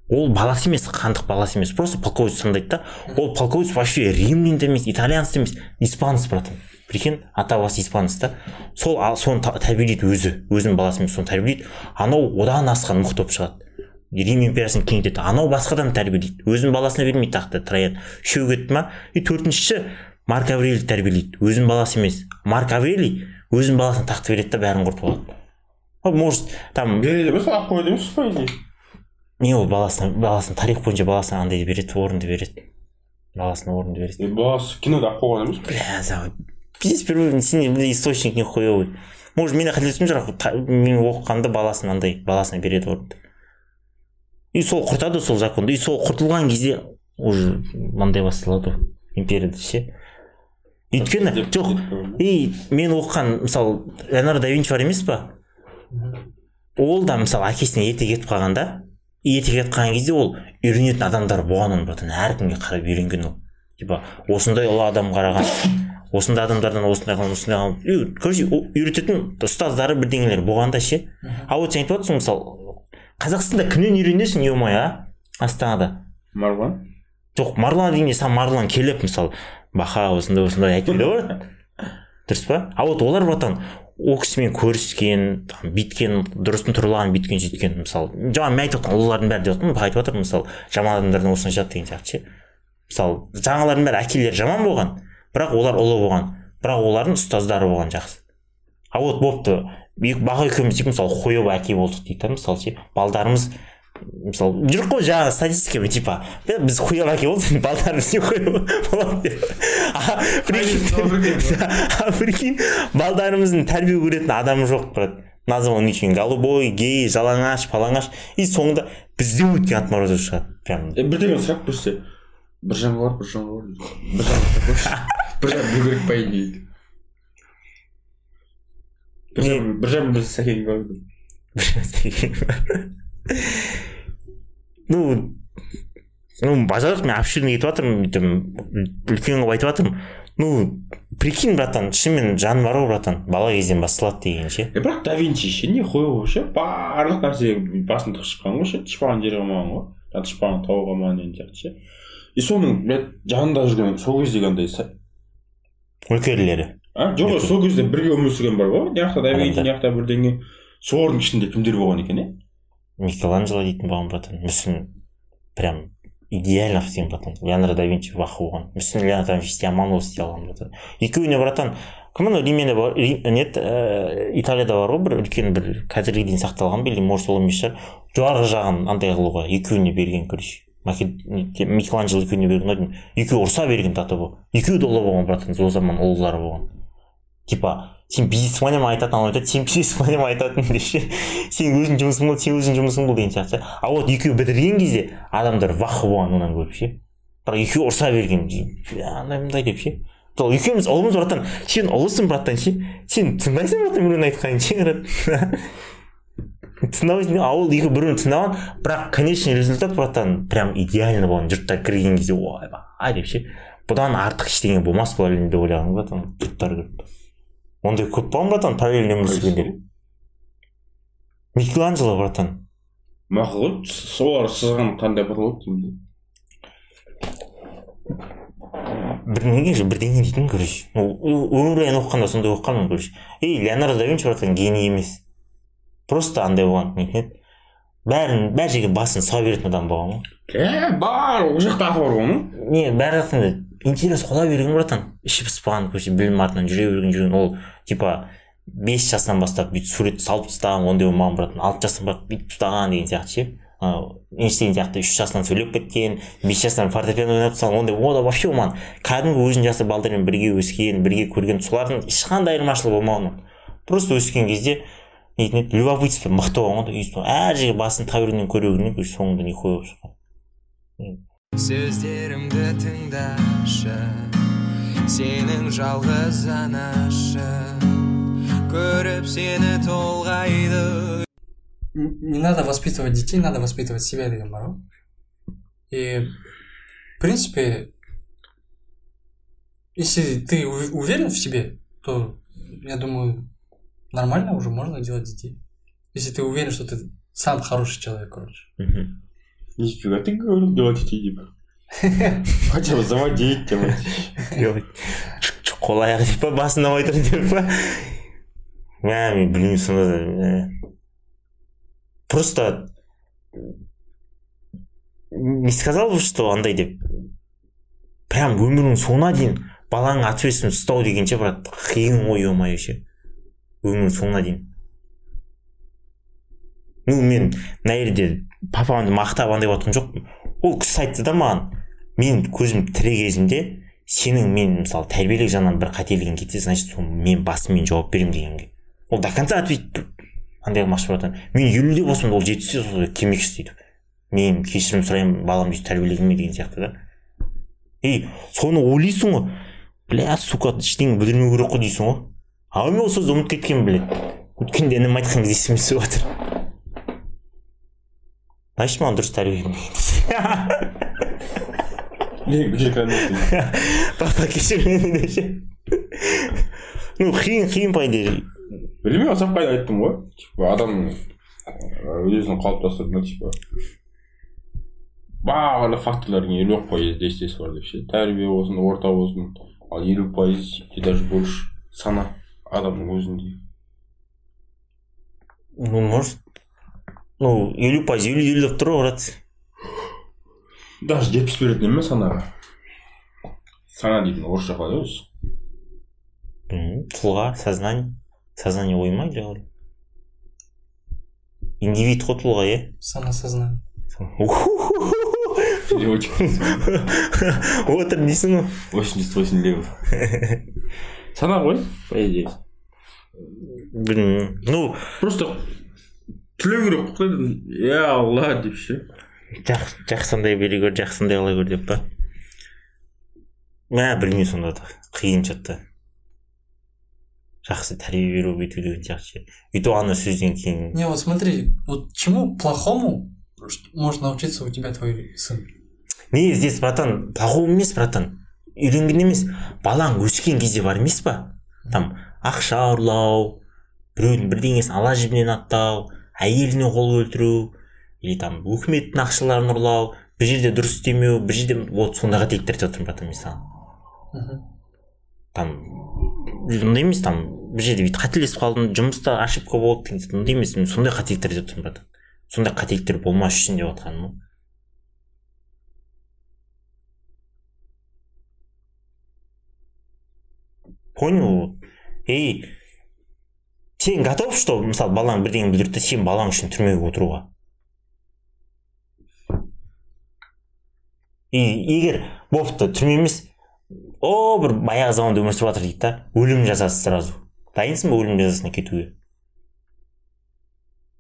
Ол баласы емес хандық баласы емес. Просто полководец таңдайды да. Ол полководец вообще римлян да емес итальянец та емес испанец братан. Прикинь ата бабасы испанец та. Сол соны тәрбиелейді өзі. Өзінің баласымен соны тәрбиелейді. Анау одан асқан мықты болып шығады. Рим империясын кеңейтеді. Анау басқадан тәрбиелейді. Өзінің баласына бермейді тақты троян. Үшеу кетті ма? И төртіншісі марк аврелий тәрбиелейді. Өзінің баласы емес. Марк аврелий өзінің баласына тақты береді да бәрін құртып алады. Может там Береді емес алып қояды емес по идее. не ол баласына баласына тарих бойынша баласына андай береді орынды береді. Баласына орынды береді. Баласы кинода алып қойған емес бля пиздец первый сен источник не хуевый может мен қателесіп шығар мен оқығанда баласына андай баласына береді орынды. И сол құртады сол законды. И сол құртылған кезде уже мындай басталады ғой империяда ше өйткені жоқ и мен оқыған мысалы леонардо да винчи бар емес па ол да мысалы әкесіне ерте кетіп қалған да ерте кетіп қалған кезде ол үйренетін адамдар болған оның братан әркімге қарап үйренген ол. Типа осындай ұлы адам қараған осындай адамдардан осындай қылған осындай и короче үйрететін ұстаздары бірдеңелер болған да ше а вот сен айтып отырсың мысалы қазақстанда кімнен үйренесің е мое а? Астанада. Марван. жоқ марлан дегенде саған марлан келіп мысалы баха осындай осындай бере ғой дұрыс па? А вот олар братан ол кісімен көріскен там бүйткен дұрысын тұрлаған бүйткен сөйткен мысалы. Жаңа мен айтып жатқан ұлылардың бәрі деп жатырмын айтып жатырмын мысалы жаман адамдардан осыны жатады деген сияқты ше. Мысалы жаңалардың бәрі әкелері жаман болған бірақ олар ұлы болған бірақ олардың ұстаздары болған жақсы. А вот болыпты екі- баға екеуміз мысалы хуевый әке болдық дейді да мысалы ше. Балдарымыз мысалы жүр қой жаңағы статистикамен типа. «Бе, біз хуевый әке балдарымыз не болады деп. А прикинь балдарымыздың тәрбие көретін адамы жоқ брат. Назван үшін? Голубой гей жалаңаш палаңаш. И соңында бізден өткен отморозок шығады прям. Бірдеңе сұрап көрсе бір жан бар бір жан бар дейді. бір жан сұрап көрші бір жан білу керек дейді бір жан бір сәкең бар ну ну базарлық мен обширный кетіп жатырмын бүйтіп үлкен қылып айтып жатырмын ну прикинь братан шынымен жан бар ғой братан бала кезден басталады деген ше е бірақ да винчи ше не хуевый ше барлық нәрсе басын тығып шыққан ғой ше тышпаған жері қалмаған ғой. Тышпаған тауы қалмаған деген сияқты ше. И соның блядь жанында жүрген сол кездегі андай өлкелері а? Жоқ сол кезде бірге өмір сүрген бар ғой. Мына жақта да винчи мына жақта бірдеңе. Солардың ішінде кімдер болған екен иә микеланджело дейтін болған братан мүсін прям идеально істеген братан леонардо да винчи вах болған мүсін леонардо да винчи істей алман ол істей алған братан екеуіне братан. Кім анау римменде бар не ә, италияда бар ғой бір үлкен бір қазірге дейін сақталған или может ол емес шығар жоғарғы жағын андай қылуға екеуіне берген короче. Микеланджело екеуіне берген ғой деймін. екеуі ұрса берген таты бұл. Екеуі де ұлы болған братан сол заман ұлылары болған. Типа сен бизнесмен ма айтатын анау айтады сен бизнесмен ма айтатын деп ше сен өзің жұмысың бол сен өзің жұмысың бол деген сияқты. А вот екеуі бітірген кезде адамдар вах болған онан көріп ше. Бірақ екеуі ұрса берген андай мындай деп ше. Сол екеуміз ұлымыз братан сен ұлысың братан ше. Сен тыңдайсың братан біреудің айтқанын ше тыңдамайсың а ол екеуі бір бірін тыңдаған бірақ конечный результат братан прям идеально болған. Жұрттар кірген кезде ойбай деп ше. Бұдан артық ештеңе болмас бұл әлемде деп ойлаған братан жұрттар көріп ондай көп болған братан параллельно өмір сүргендер микеланджело братан мақұл ғой солар сызған қандай болады деймін бірдеңе бірдеңе дейтін короче Ну, ө- өмірбаян оқығанда сондай оқығанмын короче ей леонардо да винчи братан гений емес просто андай болған не еді бәрін бәр жерге басын сала беретін адам болған ғой е бар ол жақта аты бар оның не бәрі жақтан интерес қола берген братан іші пыспаған короче білім артынан жүре берген жүрген ол типа бес жасынан бастап бүйтіп сурет салып тастаған ондай болмаған братан алты жастан бастап бүйтіп ұстаған деген сияқты ше. Анау эйнштейн сияқты үш жасынан сөйлеп кеткен бес жасынан фортепиано ойнап тастаған ондай ол да вообще болмаған кәдімгі өзінің жасы балдармен бірге өскен бірге көрген солардың ешқандай айырмашылығы болмаған просто өскен кезде нетін еді любопытство мықты болған ғой әр жерге басын бергеннен көре короче соңында нихуя болып шыққан сөздерімді тыңдашы сенің жалғыз анашы көріп сені толғайды не надо воспитывать детей, надо воспитывать себя деген бар ғой и в принципе если ты у- уверен в себе то я думаю нормально уже можно делать детей если ты уверен что ты сам хороший человек короче мхм Нифига ты говорил делать детей деп хотел заводить делать делать қол аяғы деп па басында отыр деп па мә мен білмеймін сонда да мә. просто не сказал бы что андай деп прям өмірінің соңына дейін балаңның ответственность ұстау деген ше брат қиын ғой е мое ше өмірінің соңына дейін мен мына жерде папамды мақтап андай жатқан жоқпын. Ол кісі айтты да маған мен көзім тірі кезімде сенің мен мысалы тәрбиелік жағынан бір қателігің кетсе значит соны мен басыммен жауап беремін дегенге ол до конца ответить андай қылмақшы братан мен елуде болсам ол жетпісте сол келмекші сөйтіп мен кешірім сұраймын баламды өйстіп тәрбиелегенме деген сияқты да. И соны ойлайсың ғой. Бля сука ештеңе бүлдірмеу керек қой дейсің ғой. А мен ол сөзді ұмытып кеткенмін блядь өткенде інім айтқан кезде есіме түсіп жатыр. Значит маған дұрыс тәрбие не бір жерге кіреді папа кешір мені деп ше ну қиын қиын по идее білмеймін қайда айттым ғой типа адам өзін қалыптастыруда типа. Барлық факторлардың елу пайыз действиесі бар деп ше тәрбие болсын орта болсын ал елу пайыз и даже больше сана адамның өзінде ну может ну елу пайыз елу елу болып тұр ғой брат. Даже жетпіс беретін емес санаға сана. Дейтін орысша қалай өзі білмеймін тұлға сознание. Сознание ой ма или қалай индивид қой тұлға иә сана сознание. Переводчик отыр дейсің ғой восемьдесят восемь лев сана ғой по идее білмеймін ну просто тілеу керек қой я алла деп ше. Жақсы жақсындай бере гөр жақсындай қыла гөр деп па? Мә білмеймін сонда да. Қиын че то жақсы тәрбие беру бүйту деген сияқты ше өйтіп ана сөзден кейін. Не, вот смотри, вот чему плохому может научиться у тебя твой сын? не здесь братан плохого емес братан. Үйренген емес. Балаң өскен кезде бар емес па? Там ақша ұрлау біреудің бірдеңесін ала жібінен аттау әйеліне қол өлтіру или там өкіметтің ақшаларын ұрлау бір жерде дұрыс істемеу бір жерде вот сондай қателіктер деп отырмын братан мен саған там ондай емес там бір жерде бүйтіп қателесіп қалдым жұмыста ошибка болды деген сияқты ондай емес мен сондай қателіктер деп тұрмын братан. Сондай қателіктер болмас үшін деп жатқаным ғой понял? Ей сен готов что мысалы балаң бірдеңе бүлдірді сен балаң үшін түрмеге отыруға? И егер бопты түрме емес о бір баяғы заманда өмір сүріп жатыр дейді да өлім жазасы сразу. Дайынсың ба өлім жазасына кетуге?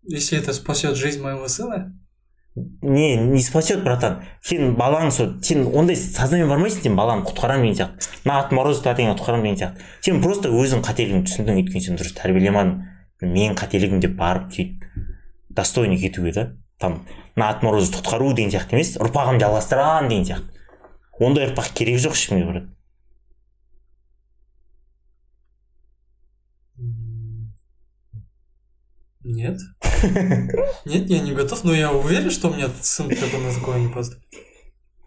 Если это спасет жизнь моего сына, не не спасет братан. Сен балаң сол сен ондай сознаниемен бармайсың сен баланы құтқарамын деген сияқты. Мына отморозовты әтең құтқарамын деген сияқты. Сен просто өзің қателігіңді түсіндің өйткені сен дұрыс тәрбиелемедің. Менің қателігім деп барып сөйтіп достойный кетуге да. Там мына отморозовты құтқару деген сияқты емес ұрпағымды жалғастырамын деген сияқты. Ондай ұрпақ керек жоқ ешкімге брат нет. Нет, я не готов, но я уверен, что у меня сын такой на такое не поступит.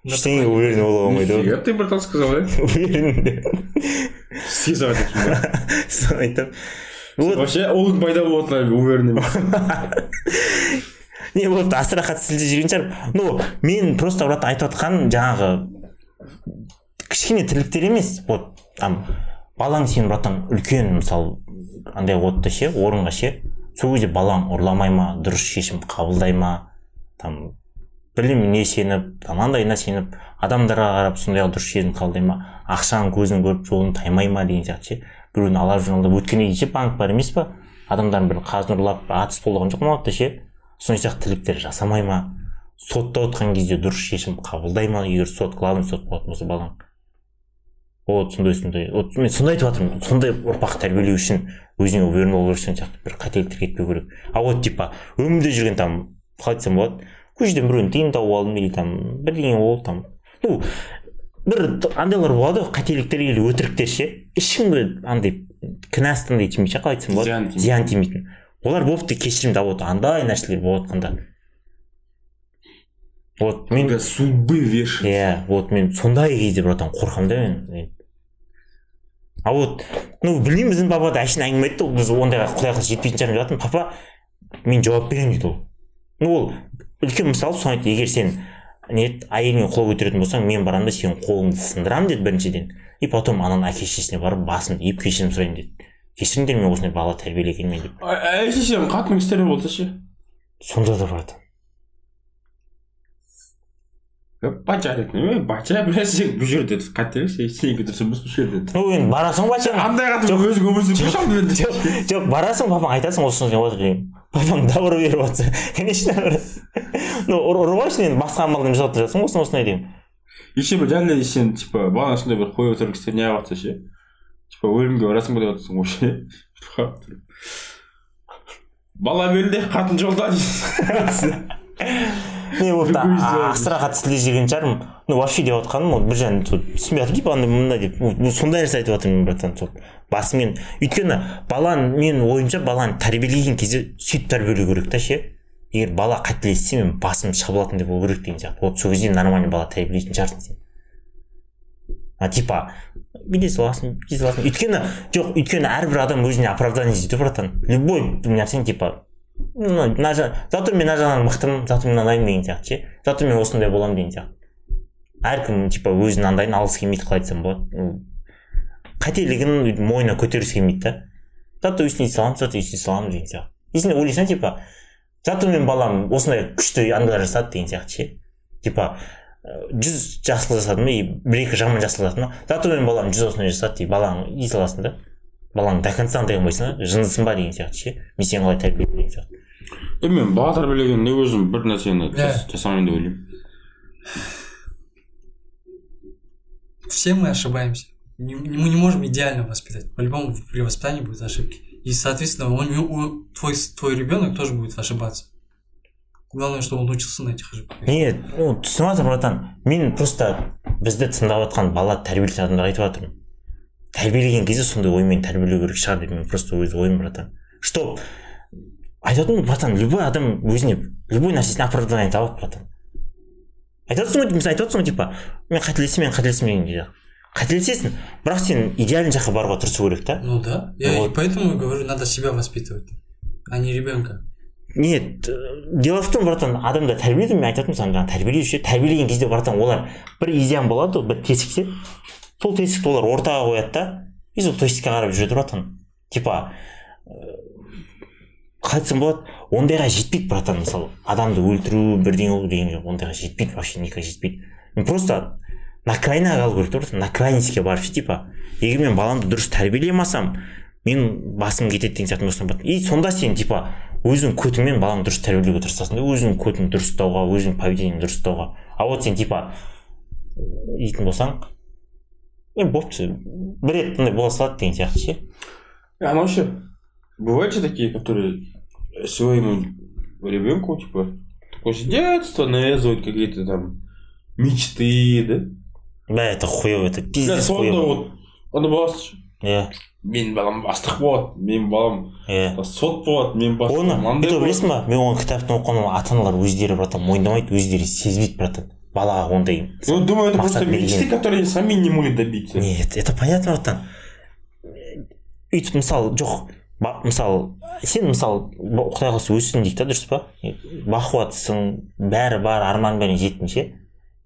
Ештеңеге такое- уверен бола алмайды ғой нифига ты братан сказал иә уверен соны айтамын вот. Вообще ұлың пайда болатынына уверен емес не вот астрахат сілде жүрген шығар ну мен просто брат айтып отқан жаңағы кішкене тірліктер емес вот там балаң сен братан үлкен мысалы андай отты ше орынға ше. Сол кезде балаң ұрламай ма дұрыс шешім қабылдай ма? Там біліміне сеніп там андайына сеніп адамдарға қарап сондай дұрыс шешім қабылдай ма? Ақшаның көзін көріп жолын таймай ма деген сияқты ше? Біреуін алап жүр алдап өткеннен кейін ше банк бар емес па адамдардың бір қазын ұрлап атыс болған жоқ ма ше? Сондай сияқты тірліктер жасамай ма? Сотта отқан кезде дұрыс шешім қабылдай ма? Егер сот главный сот болатын болса балаң вот сондай сондай вот мен сондай айтып жатырмын сондай ұрпақ тәрбиелеу үшін өзіңе уверен болу керексің сияқты бір қателіктер кетпеу керек а вот типа өмірде жүрген там қалай айтсам болады көшеден біреуден тиын тауып алдым или там бірдеңе болды там. Ну бір андайлар болады ғой қателіктер или өтіріктер ше ешкімге андай кінәсі андай тимейді ше қалай айтсам болады Зиян тимейтін олар болыпты кешірімді вот андай нәрселер болып жатқанда вот мен судьбы вешают иә вот мен сондай кезде братан қорқамын да мен а вот ну білмеймін біздің папа да әшейін әңгіме айтты. Біз ондайға құдай қаласа жетпейтін шығармыз. Деп папа мен жауап беремін дейді ол. Ну ол үлкен мысал соны айтты егер сен не еді, әйеліңе қол көтеретін болсаң мен барамын да сенің қолыңды сындырамын деді біріншіден. И потом ананың әке шешесіне барып басымды иіп кешірім сұраймын деді кешіріңдер мен осындай бала тәрбиелегенмен деп. Әй шешем қатының істері болса ше? Сонда да братан бача ей бача бля сен бұл жерде қателік сенікі дұрыс емес бұл жерде ну енді барасың ба сен андай қатып өзің өмір сүріп жоқ жоқ барасың папаң айтасың осыны деп отыр деген папаң добро беріп жатса конечно ну ұр- ұрмайсың енді басқа амалмен жасап тұрасың осыны осындай деймін еще бір реально сен типа баланы сондай бір қойып отырған істер неғып жатса ше типа өлімге барасың ба деп жатрсың ғой ше тұрып бала белде қатын жолда дейсің не болды астрахат сілде жүрген шығармын. Ну вообще деп жатқаным ол бір жағынан сол түсінбей жатыр типа андай мындай деп. Сондай нәрсе айтып жатырмын братан сол басымен. Өйткені баланы менің ойымша баланы тәрбиелеген кезде сөйтіп тәрбиелеу керек та ше. Егер бала қателессе мен басым шабылатындай болу керек деген сияқты. Вот сол кезде нормальный бала тәрбиелейтін шығарсың сен. А типа бүйте саласың бүйте саласың өйткені жоқ өйткені әрбір адам өзіне оправдание іздейді братан. Любой нәрсең типа ну мына зато мен мына жағынан мықтымын зато мен мынандаймын деген сияқты ше зато мен осындай боламын деген сияқты әркім типа өзінің андайын алғысы келмейді қалай айтсам болады қателігін мойнына көтергісі келмейді да? Зато өйстіне саламын зато өйстіне саламын деген сияқты и сен ойлайсың типа зато менің балам осындай күшті андайлар жасады деген сияқты ше типа жүз жақсылық жасадым и бір екі жаман жақсылық жасадым зато менің балам жүз осындай жасады деп балаң үй саласың да? Балаң до конца андай қылмайсың да жындысың ба деген сияқты ше мен сені қалай тәрбиелеймін деген сияқты е мен бала тәрбиелегенде өзім бір нәрсені Иә. жас- жасамайын деп ойлаймын Все мы ошибаемся. Не- Мы не можем идеально воспитать. По-любому при воспитании будут ошибки. И, соответственно, он, он- твой, твой ребенок тоже будет ошибаться. Главное, чтобы он учился на этих ошибках. не ну түсініп жатырмын братан мен просто бізді тыңдап жатқан бала тәрбиелейтін адамдарға айтып жатырмын тәрбиелеген кезде сондай оймен тәрбиелеу керек шығар деп мен просто өз ойым братан что ғой братан любой адам өзіне любой нәрсесіне оправдание табады братан айтып отырсың ғой мысалы айтып отырсың ғой типа мен қателестім мен қателестім деген кезде қателесесің бірақ сен идеальный жаққа баруға тырысу керек та Ну да. Я и Вот. поэтому говорю, надо себя воспитывать, а не ребенка. нет дело в том братан адамды тәрбиелейді мен айтатынмын саған жаңағы тәрбиелеуші тәрбиелеген кезде братан олар бір изян болады ғой бір тесік ше сол тесікті олар ортаға қояды да. И сол тесікке қарап жүреді братан. Типа э, қалай айтсам болады ондайға жетпейді братан мысалы. Адамды өлтіру бірдеңе қылу деген жоқ ондайға жетпейді вообще никак жетпейді. Просто на крайняға қалу керек та на крайностьке барып ше типа. Егер мен баламды дұрыс тәрбиелей алмасам мен басым кетеді деген сияқты болады. и сонда сен типа өзің көтіңмен балаңды дұрыс тәрбиелеуге тырысасың да өзің көтіңді дұрыс ұстауға өзің поведениеңді дұрыс ұстауға. А вот сен типа дейтін болсаң е бопты бір рет мындай бола салады деген сияқты ше А ну вообще, бывают же такие, которые своему ребенку, типа, такое с детства навязывают какие-то там мечты, да? бә это хуево это Да, пиздец сонда вот, ана баласы иә менің балам бастық болады менің балам иә сот болады бастығым оны білесің ба мен оны кітаптан оқығанмын ата аналар өздері братан мойындамайды өздері сезбейді братан балаға ондай Ну, думаю, это просто мечты, которые сами не могут добиться. Нет, это понятно братан. Өйтіп мысалы жоқ мысалы сен мысалы құдай қаласа өссің дейді да дұрыс па? Бақуатсың бәрі бар арман бәріне жеттің ше?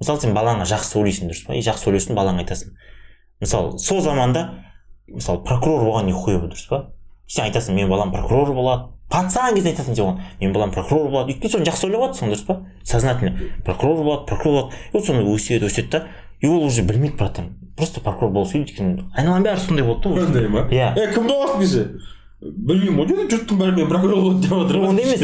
Мысалы сен балаңа жақсы ойлайсың дұрыс па? И жақсы ойлайсың балаңа айтасың. Мысалы сол заманда мысалы прокурор болған не хуево дұрыс па? Сен айтасың менің балам прокурор болады. Пацан кезде айтасың сен менің балам прокурор болады. Өйткені соны жақсы ойлап жатрсың дұрыс па? Сознательно. Прокурор болады прокурор болады. И вот соны өседі өседі да. И ол уже білмейді братан. Просто прокурор болғысы келеді өйткені айналаның бәрі сондай болды да Ондай ма? Иә. Е кім боласың десе білмеймін ғой деді жұрттың бәрі мен прокурор болады деп жатыр ондай емес.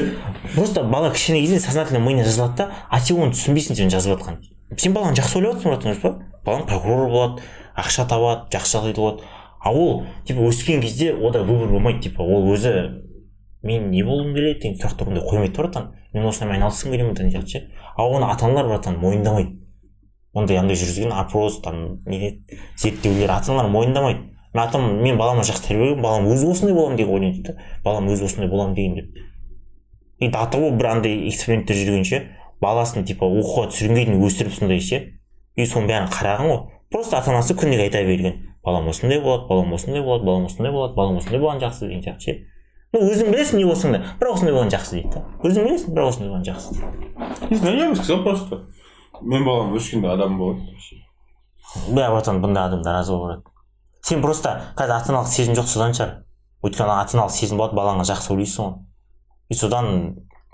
Просто бала кішкене кезде сознательно миына жазылады да а сен оны түсінбейсің сен жазып жатқанын сен баланы жақсы ойлап жатрсың братан дұрыс па? Балаң прокурор болады ақша табады жақсы жағдайда болады. А ол типа өскен кезде ода выбор болмайды типа. Ол өзі мен не болғым келеді деген сұрақтар ондай қоймайды да братан мен осынымен айналысқым келемін деген сияқты ше. А оны ата аналар братан мойындамайды. Ондай андай жүргізген опрос там не зерттеулер ата аналар мойындамайды. Мен атам мен балама жақсы тәрбиелегенмін балам өзі осындай боламын деп ойлайды да. Балам өзі осындай боламын деген деп. И до того бір андай эксперименттер жүргенше баласын типа оқуға түсіргенге дейін өсіріп сондай ше. И соның бәрін қараған ғой. Просто ата анасы күніге айта берген. Балам осындай болады балам осындай болады балам осындай болады балам осындай болған жақсы деген сияқты ше. Өзің білесің не болсаң да. Бірақ осындай болған жақсы дейді да. Өзің білесің бірақ осындай болған жақсы не знаю я бы сказал просто. Менің балам өскенде адам болады бә братан бұндай адамдар аз болып барады. Сен просто қазір ата аналық сезім жоқ содан шығар. Өйткені ата аналық сезім болады балаңа жақсы ойлайсың ғой. И содан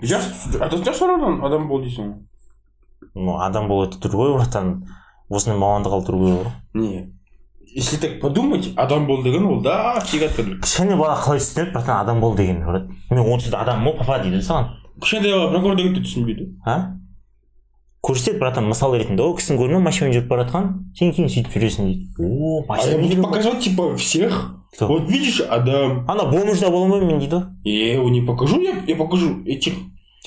жақсы жақсы адам бол дейсің? Ғой ну адам болу это другой братан осындай мамандық алу другой ғой не. Если так подумать адам бол деген ол да фига түрлі кішкене бала қалай түсінеді братан адам бол брат мен онсыз да адаммын ғой папа дейді саған. Кішкентай бала прокурор дегенді түсінбейді. А? Көрсетеді братан мысал ретінде. О кісіні көрдің ба машинамен жүріп бара жатқан сен кейін сөйтіп жүресің дейді. О а я машинамен буду жүріп показывать типа всех. Кто? вот видишь адам. Ана бомжда бола алмаймын мен дейді ғой. Я его не покажу я, я покажу этих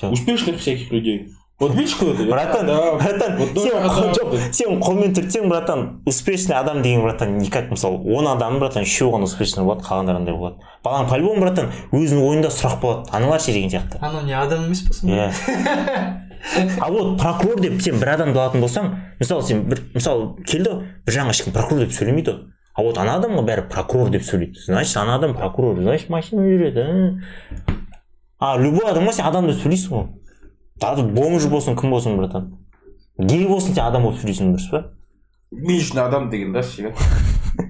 успешных всяких людей. Вот видишь кто это братан адам. братан Вот сен жоқ сен қолмен түртсең братан успешный адам деген братан не как мысалы он адам братан үшеуі ғана успешный болады қалғандары андай болады балаң по любому братан өзінің ойында сұрақ болады аналар ше деген сияқты. Анау не адам емес па сонда? иә а вот прокурор деп сен бір адамды алатын болсаң мысалы сен бір мысалы келді ғой бір жағынан ешкім прокурор деп сөйлемейді. Ғой а вот ана адамға бәрі прокурор деп сөйлейді. Значит ана адам прокурор значит машинамен жүреді а? Любой адамға сен адам деп сөйлейсің ғой. Бомж болсын кім болсын братан? Гей болсын сен адам болып сөйлейсің дұрыс па? Мен үшін адам деген да ше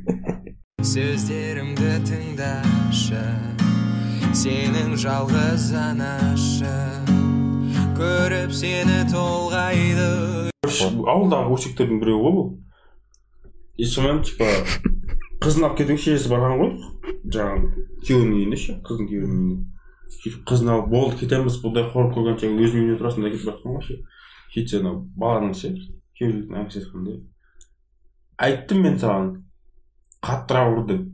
сөздерімді тыңдашы сенің жалғыз анашы. Көріп сені толғайды. Ауылдағы өсектердің біреуі ғой бұл. И сонымен типа қызын алып кетуге шешесі барған ғой. Жаңағы күйеуінің үйіне ше қыздың күйеуінің үйіне сөйтіп қызын алып болды кетеміз бұндай қорлық көргенше өзің үйіңде тұрасың да кетіп жатқан ғой ше сөйтсе анау баланың ше күйеу жігіттің әкесі айтқандай айттым мен саған қаттырақ ұр деп.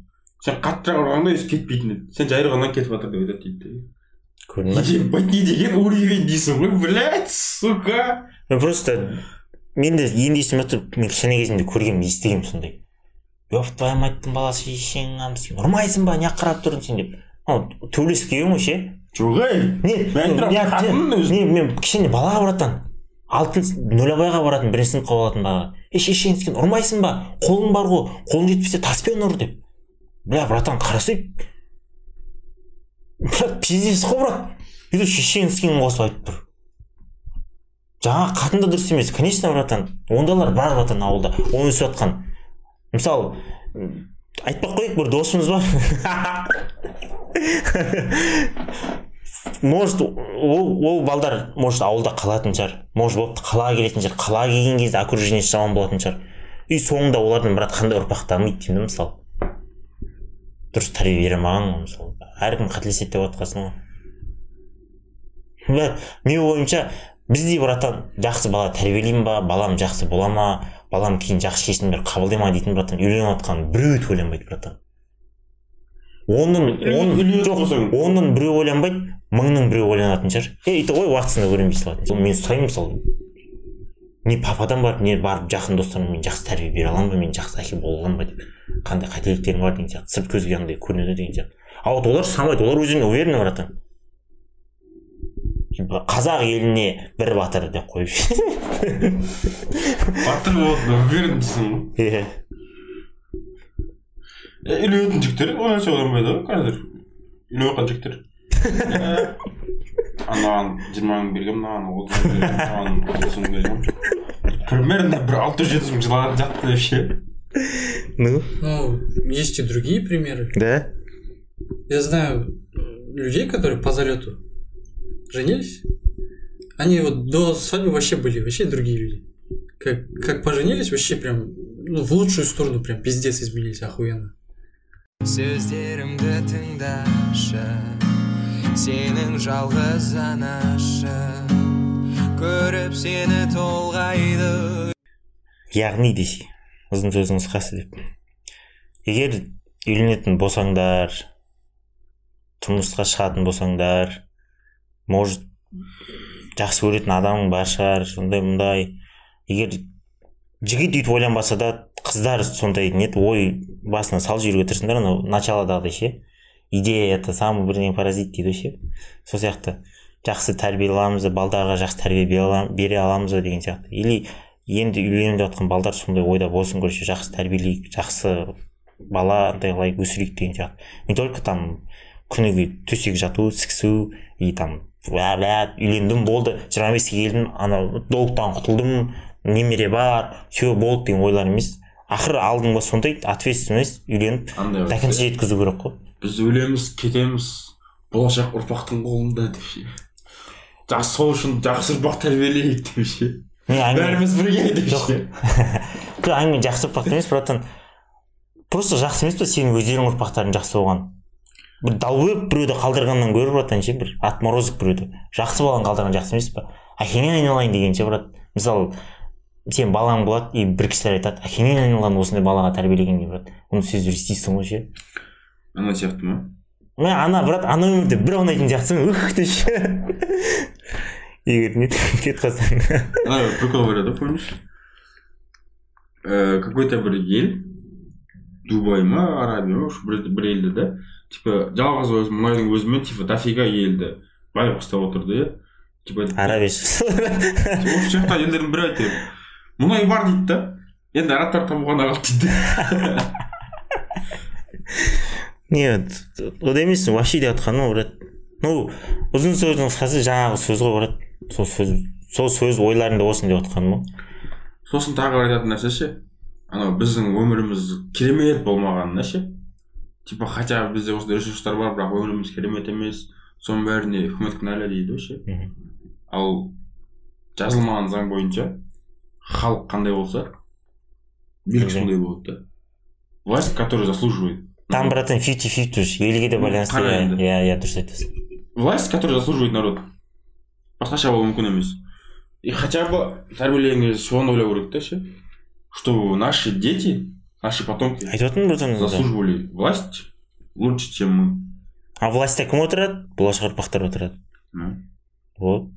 Сен қаттырақ ұрғанда өзі кетпейтін еді сен жай ұрғаннан кетіп жатыр деп айтады дейді көрдің ебать не деген уровень дейсің ғой блять сука. Мен просто мен де енді есіме түсіп мен кішкене кезімде көргенмін естігенмін сондай. Еб твою мадьтың баласы шешең сен ұрмайсың ба неғып қарап тұрдың сен? деп. Төбелесіп келген ғой ше жоқ ей не мен кішкене бала братан. Алтын нөлабайға баратын бірінші сыныпқа баратын бала. Ей шешең сен ұрмайсың ба? Қолың бар ғой қолың жетпесе таспен ұр деп. Бля братан қарасай. Брат пиздец қой брат. Бүйтіп шешең скин қосып айтып тұр. Жаңа қатын да дұрыс емес. Конечно братан ондайлар бар братан ауылда оны өсіп жатқан. Мысалы м, айтпай ақ қояйық бір досымыз бар. может ол ол балдар может ауылда қалатын шығар. Может болып қалаға келетін шығар. Қалаға келген кезде окружениесі жаман болатын шығар. И соңында олардан брат қандай ұрпақ дамиды деймін да мысалы дұрыс тәрбие бере алмаған ғой мысалы әркім қателеседі деп жатқансың ғой. Менің ойымша біздей братан жақсы бала тәрбиелеймін ба балам жақсы бола ма балам кейін жақсы шешімдер қабылдай ма дейтін братан үйленіп жатқан біреуі де ойланбайды братан оның он жоқ онның біреуі ойланбайды мыңның біреуі ойланатын шығар. Ей это ғой уақытысында көрінбей салатын. Мен сұраймын мысалы не пападан барып не барып жақын достарымнан мен жақсы тәрбие бере аламын ба мен жақсы әке бола аламын ба деп. Қандай қателіктерім бар деген сияқты. Сырт көзге андай көрінеді деген сияқты. А вот олар сұрамайды олар өздеріне уверенно братан қазақ еліне бір батыр деп қойып. Батыр болады уверен дейсің ғой. Иә Е, үйленетін жігіттер ол нәрсе ойланбайды ғой қазір үйленіп жатқан жігіттер Е, анаған жиырма мың бергенмін мынаған отыз мың бергенмін мынаған отыз мың бергенмін примерно бір алты жүз жеті жүз мың жылаған жатты деп ше ну Ну, есть и другие примеры. да Я знаю э, людей, которые по залету женились. Они вот до свадьбы вообще были, вообще другие люди. Как, как поженились, вообще прям ну, в лучшую сторону прям пиздец изменились охуенно. Сөздерімді тыңдашы сенің жалғыз анашы көріп сені толғайды яғни десе ұзын сөздің қысқасы деп. Егер үйленетін болсаңдар тұрмысқа шығатын болсаңдар может жақсы көретін адамың бар шығар сондай мындай егер жігіт өйтіп ойланбаса да қыздар сондай не ой басына салып жіберуге тырысыңдар анау началодағыдай ше идея это самый бірдеңе паразит дейді ше сол сияқты. Жақсы тәрбие аламыз ба балдарға жақсы тәрбие бере алам- бере аламыз ба деген сияқты. Или енді үйленіп жатқан балдар сондай ойда болсын короче жақсы тәрбиелейік жақсы бала андай қылайық өсірейік деген сияқты. Не только там күніге төсек жату сікісу и там үйлендім болды жиырма беске келдім анау долгтан құтылдым немере бар все болды деген ойлар емес. Ақыры алдың ба сондай ответственность үйленіп до конца жеткізу керек қой. Біз өлеміз кетеміз болашақ ұрпақтың қолында деп ше. Жақсы сол үшін жақсы ұрпақ тәрбиелейік деп ше. Бәріміз бірге деп ше. Әңгіме жақсы ұрпақ емес братан. Просто жақсы емес па сенің өздерің ұрпақтарың жақсы болған? Бір долбоеб біреуді қалдырғаннан гөрі братан ше бір отморозок біреуді. Жақсы баланы қалдырған жақсы емес па әкеңнен айналайын деген ше брат. Мысалы сен балаң болады и бір кісілер айтады әкеңнен айналған осындай балаға тәрбиелеген? деп брат оны сөздер естисің ғой ше? Ана сияқты ма? Мә ана брат ана өмірде бір ұнайтын сияқтысың. Ух деп ше. Егер не кетіп қалсаң прикол бар еді помнишь Э, какой то бір ел дубай ма арабия ма бір, бір елде да типа жалғыз өзі мұнайдың өзімен типа дофига елді. Ұстап отырды иә типа арабия жақта елдердің бірі айтады мұнай бар дейді да? Енді арабтар табуға қалды дейді. Не вот емес вообще деп жатқаным брат. Ну ұзын сөздің қысқасы жаңағы сөз ғой брат. Сол сөз сол сөз ойларыңда болсын деп отқаным ғой сосын тағы бір айтатын нәрсе ше? Анау біздің өміріміз керемет болмағанына ше типа хотя бізде осындай ресурстар бар бірақ өміріміз керемет емес. Соның бәріне үкімет кінәлі дейді ғой ше? Ал жазылмаған заң бойынша халық қандай болса билік сондай болады да власть которая заслуживает. Там братан фифти фифти елге де байланысты иә иә дұрыс айтасың власть которая заслуживает народ. Басқаша болуы мүмкін емес и хотя бы тәрбиелеген кезде соны ойлау керек та ше чтобы наши дети наши потомки айтып отырмын братан заслуживали власть лучше чем мы. А властьта кім отырады болашақ ұрпақтар отырады вот.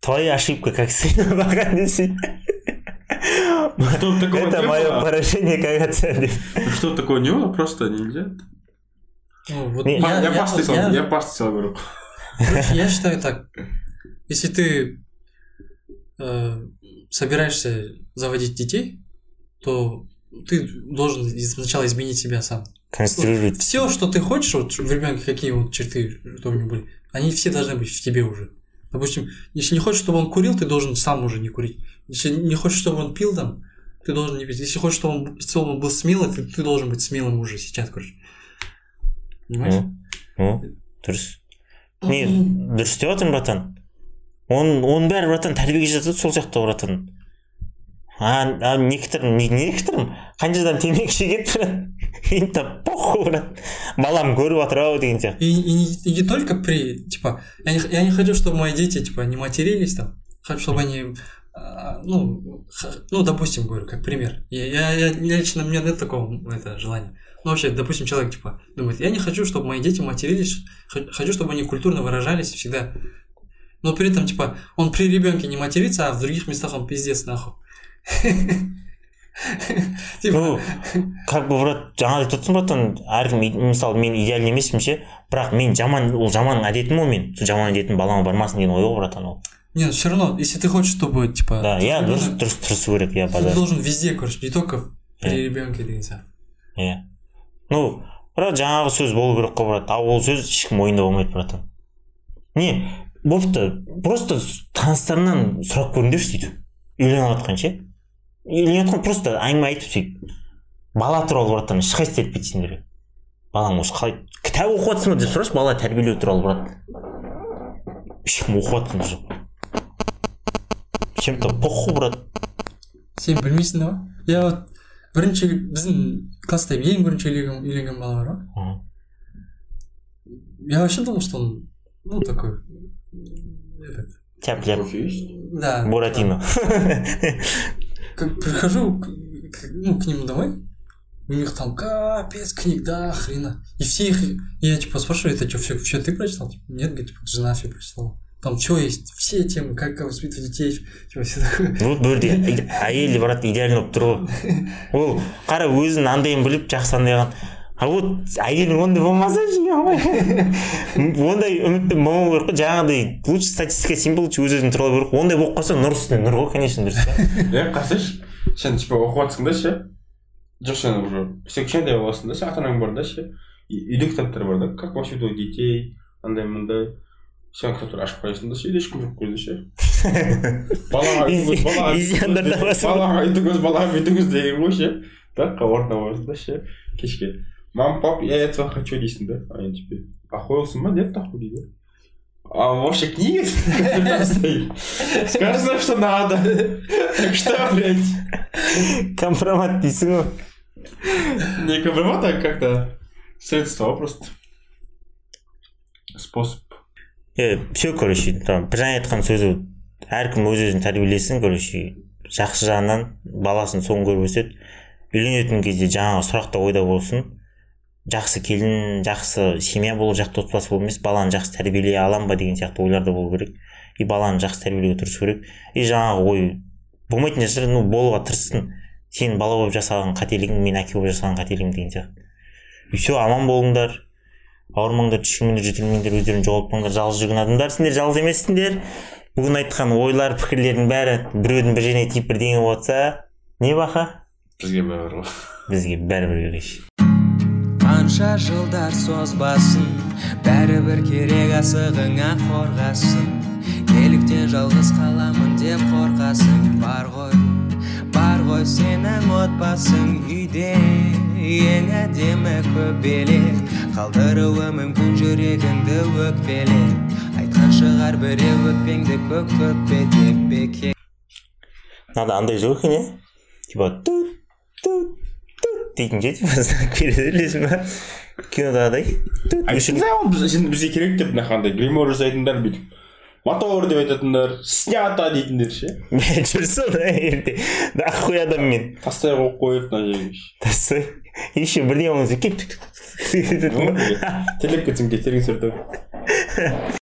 Твоя ошибка как сына десей Чтобы такого это не мое поражение как Ну, Чтобы такого не было, просто нельзя. Ну, вот Не, Я, я, я- пасты я- я пасты сел говорю. Короче, я считаю так. Если ты э, собираешься заводить детей, то ты должен сначала изменить себя сам. конструирует Все, что ты хочешь, вот в ребенке какие вот черты, что у него были, они все должны быть в тебе уже. Допустим, если не хочешь, чтобы он курил, ты должен сам уже не курить. Если не хочешь, чтобы он пил там, ты должен не пить. Если хочешь, чтобы он, чтобы он был смелый, ты, ты должен быть смелым уже сейчас, короче. Понимаешь? ну дұрыс не дұрыс деп жатырмын братан оның оның бәрі братан тәрбиеге жатады сол сияқты братан а, а некоторым не некоторым қаншадан темекі шегеді брат им там похуй брат балам көріп жатыр ау деген сияқты И, и, не- и не только при, типа, я не, я не хочу, чтобы мои дети, типа, не матерились там. Хочу, чтобы они, а, ну, х- ну, допустим, говорю, как пример. Я, я, я лично, у меня нет такого это, желания. Ну, вообще, допустим, человек, типа, думает, я не хочу, чтобы мои дети матерились, х- хочу, чтобы они культурно выражались всегда. Но при этом, типа, он при ребенке не матерится, а в других местах он пиздец, нахуй. Типа, ну как бы брат жаңа айтып отырсың братан әркім мысалы мен идеальный емеспін ше бірақ мен жаман ол жаман әдетім ғой мен. Сол жаман әдетім балама бармасын деген ой ғой братан ол. Не, все равно, если ты хочешь, чтобы, типа, да иә дұрыс дұрыс тырысу керек иә ты должен везде, короче, не только при Э. ребенке двигаться. иә ну брат жаңағы сөз болу керек қой брат. Ал ол сөз ешкім ойында болмайды братан. Не болыпты просто таныстарыңнан сұрап көріңдерші сөйтіп үйленіп жатқан ше. Үйленіп жатқан просто әңгіме айтып сөйтіп бала туралы братан ешқайсысы айтпайды сендерге. Балаң осы қалай кітап оқып жатсың ба деп сұрашы бала тәрбиелеу туралы брат ешкім оқып жатқан жоқ. Чем то похуй брат. Сен білмейсің да ма? Я вот бірінші біздің класста ең бірінші үйленген, үйленген бала бар ғой я вообще думал что он ну такой этот, тяп ляп да буратино. как прихожу к, к- ну, к нему домой у них там капец книг да хрена и все их я типа спрашиваю это что все, все ты прочитал Типа, нет говорит типа, жена все прочитала там что есть все темы как, как воспитывать детей типа все такое вот бұл жерде әйел брат идеально болып тұр ғой ол қара өзін андайын біліп жақсы андайған а вот әйелің ондай болмаса ондай үмітпен болмау керек қой жаңағыдай лучше статистика сенбе лучше өз өзің тұра беру керек ондай болып қалса нұр үстіне нұр ғой конечно дұрыс е қарасайшы сен типа оқып жатрсың да ше жоқ сен уже сен кішкентай боласың да сен ата анаң бар да ше үйде кітаптар бар да как воспитывать детей андай мындай сен кітаптар ашып қоясың да ше үйде ешкім жоқ кезде ше балаға балаға үйтіңіз, табасың. балаға үйтіңіз балаға бүйтіңіз деген ғой ше так орнына барасың да ше кешке мам пап я этого хочу дейсің да? Они тебе охуелсың ба нет нахуй дейді а вообще книги скажи что надо. Так что блядь? Компромат дейсің ғой Не компромат, а как-то средство просто. Способ. е все короче там біржан айтқан сөзі әркім өз өзін тәрбиелесін короче жақсы жағынан баласын соны көріп өседі. Үйленетін кезде жаңағы сұрақта ойда болсын. Жақсы келін жақсы семья болу жақсы отбасы болу емес баланы жақсы тәрбиелей аламын ба деген сияқты ойларда болу керек. И баланы жақсы тәрбиелеуге тырысу керек. И жаңағы ой болмайтын нәрселер ну болуға тырыссын сен бала болып жасаған қателігің мен әке болып жасаған қателігім деген сияқты. И все аман болыңдар. Ауырмаңдар түшкенмеңдер жөтелмеңдер өздерін жоғалтпаңдар жалғыз жүрген адамдар сендер жалғыз емессіңдер. Бүгін айтқан ойлар пікірлердің бәрі біреудің бір жеріне тиіп бірдеңе болып жатса не баха Бізге бәрібір ғой. бізге бәрібір қанша жылдар созбасын бәрібір керек асығыңа қорғасын. Неліктен жалғыз қаламын деп қорқасың бар ғой бар ғой сенің отбасың үйде. Ең әдемі көбелек қалдыруы мүмкін жүрегіңді өкпелеп айтқан шығар біреу өкпеңді көк көкпе деп бекер. Надо андай екен иә типа дейтін ше береді білесің ба кинодағыдай сен бізге керек деп мына қандай гримор жасайтындар бүйтіп мотор деп айтатындар снято дейтіндер ше мен жүрсің ана жерде нахуй адам мен тастай қойып қойып мына жерге тастай еще бірдеңе болмаса келіп телеп кетсең кетерің түсірді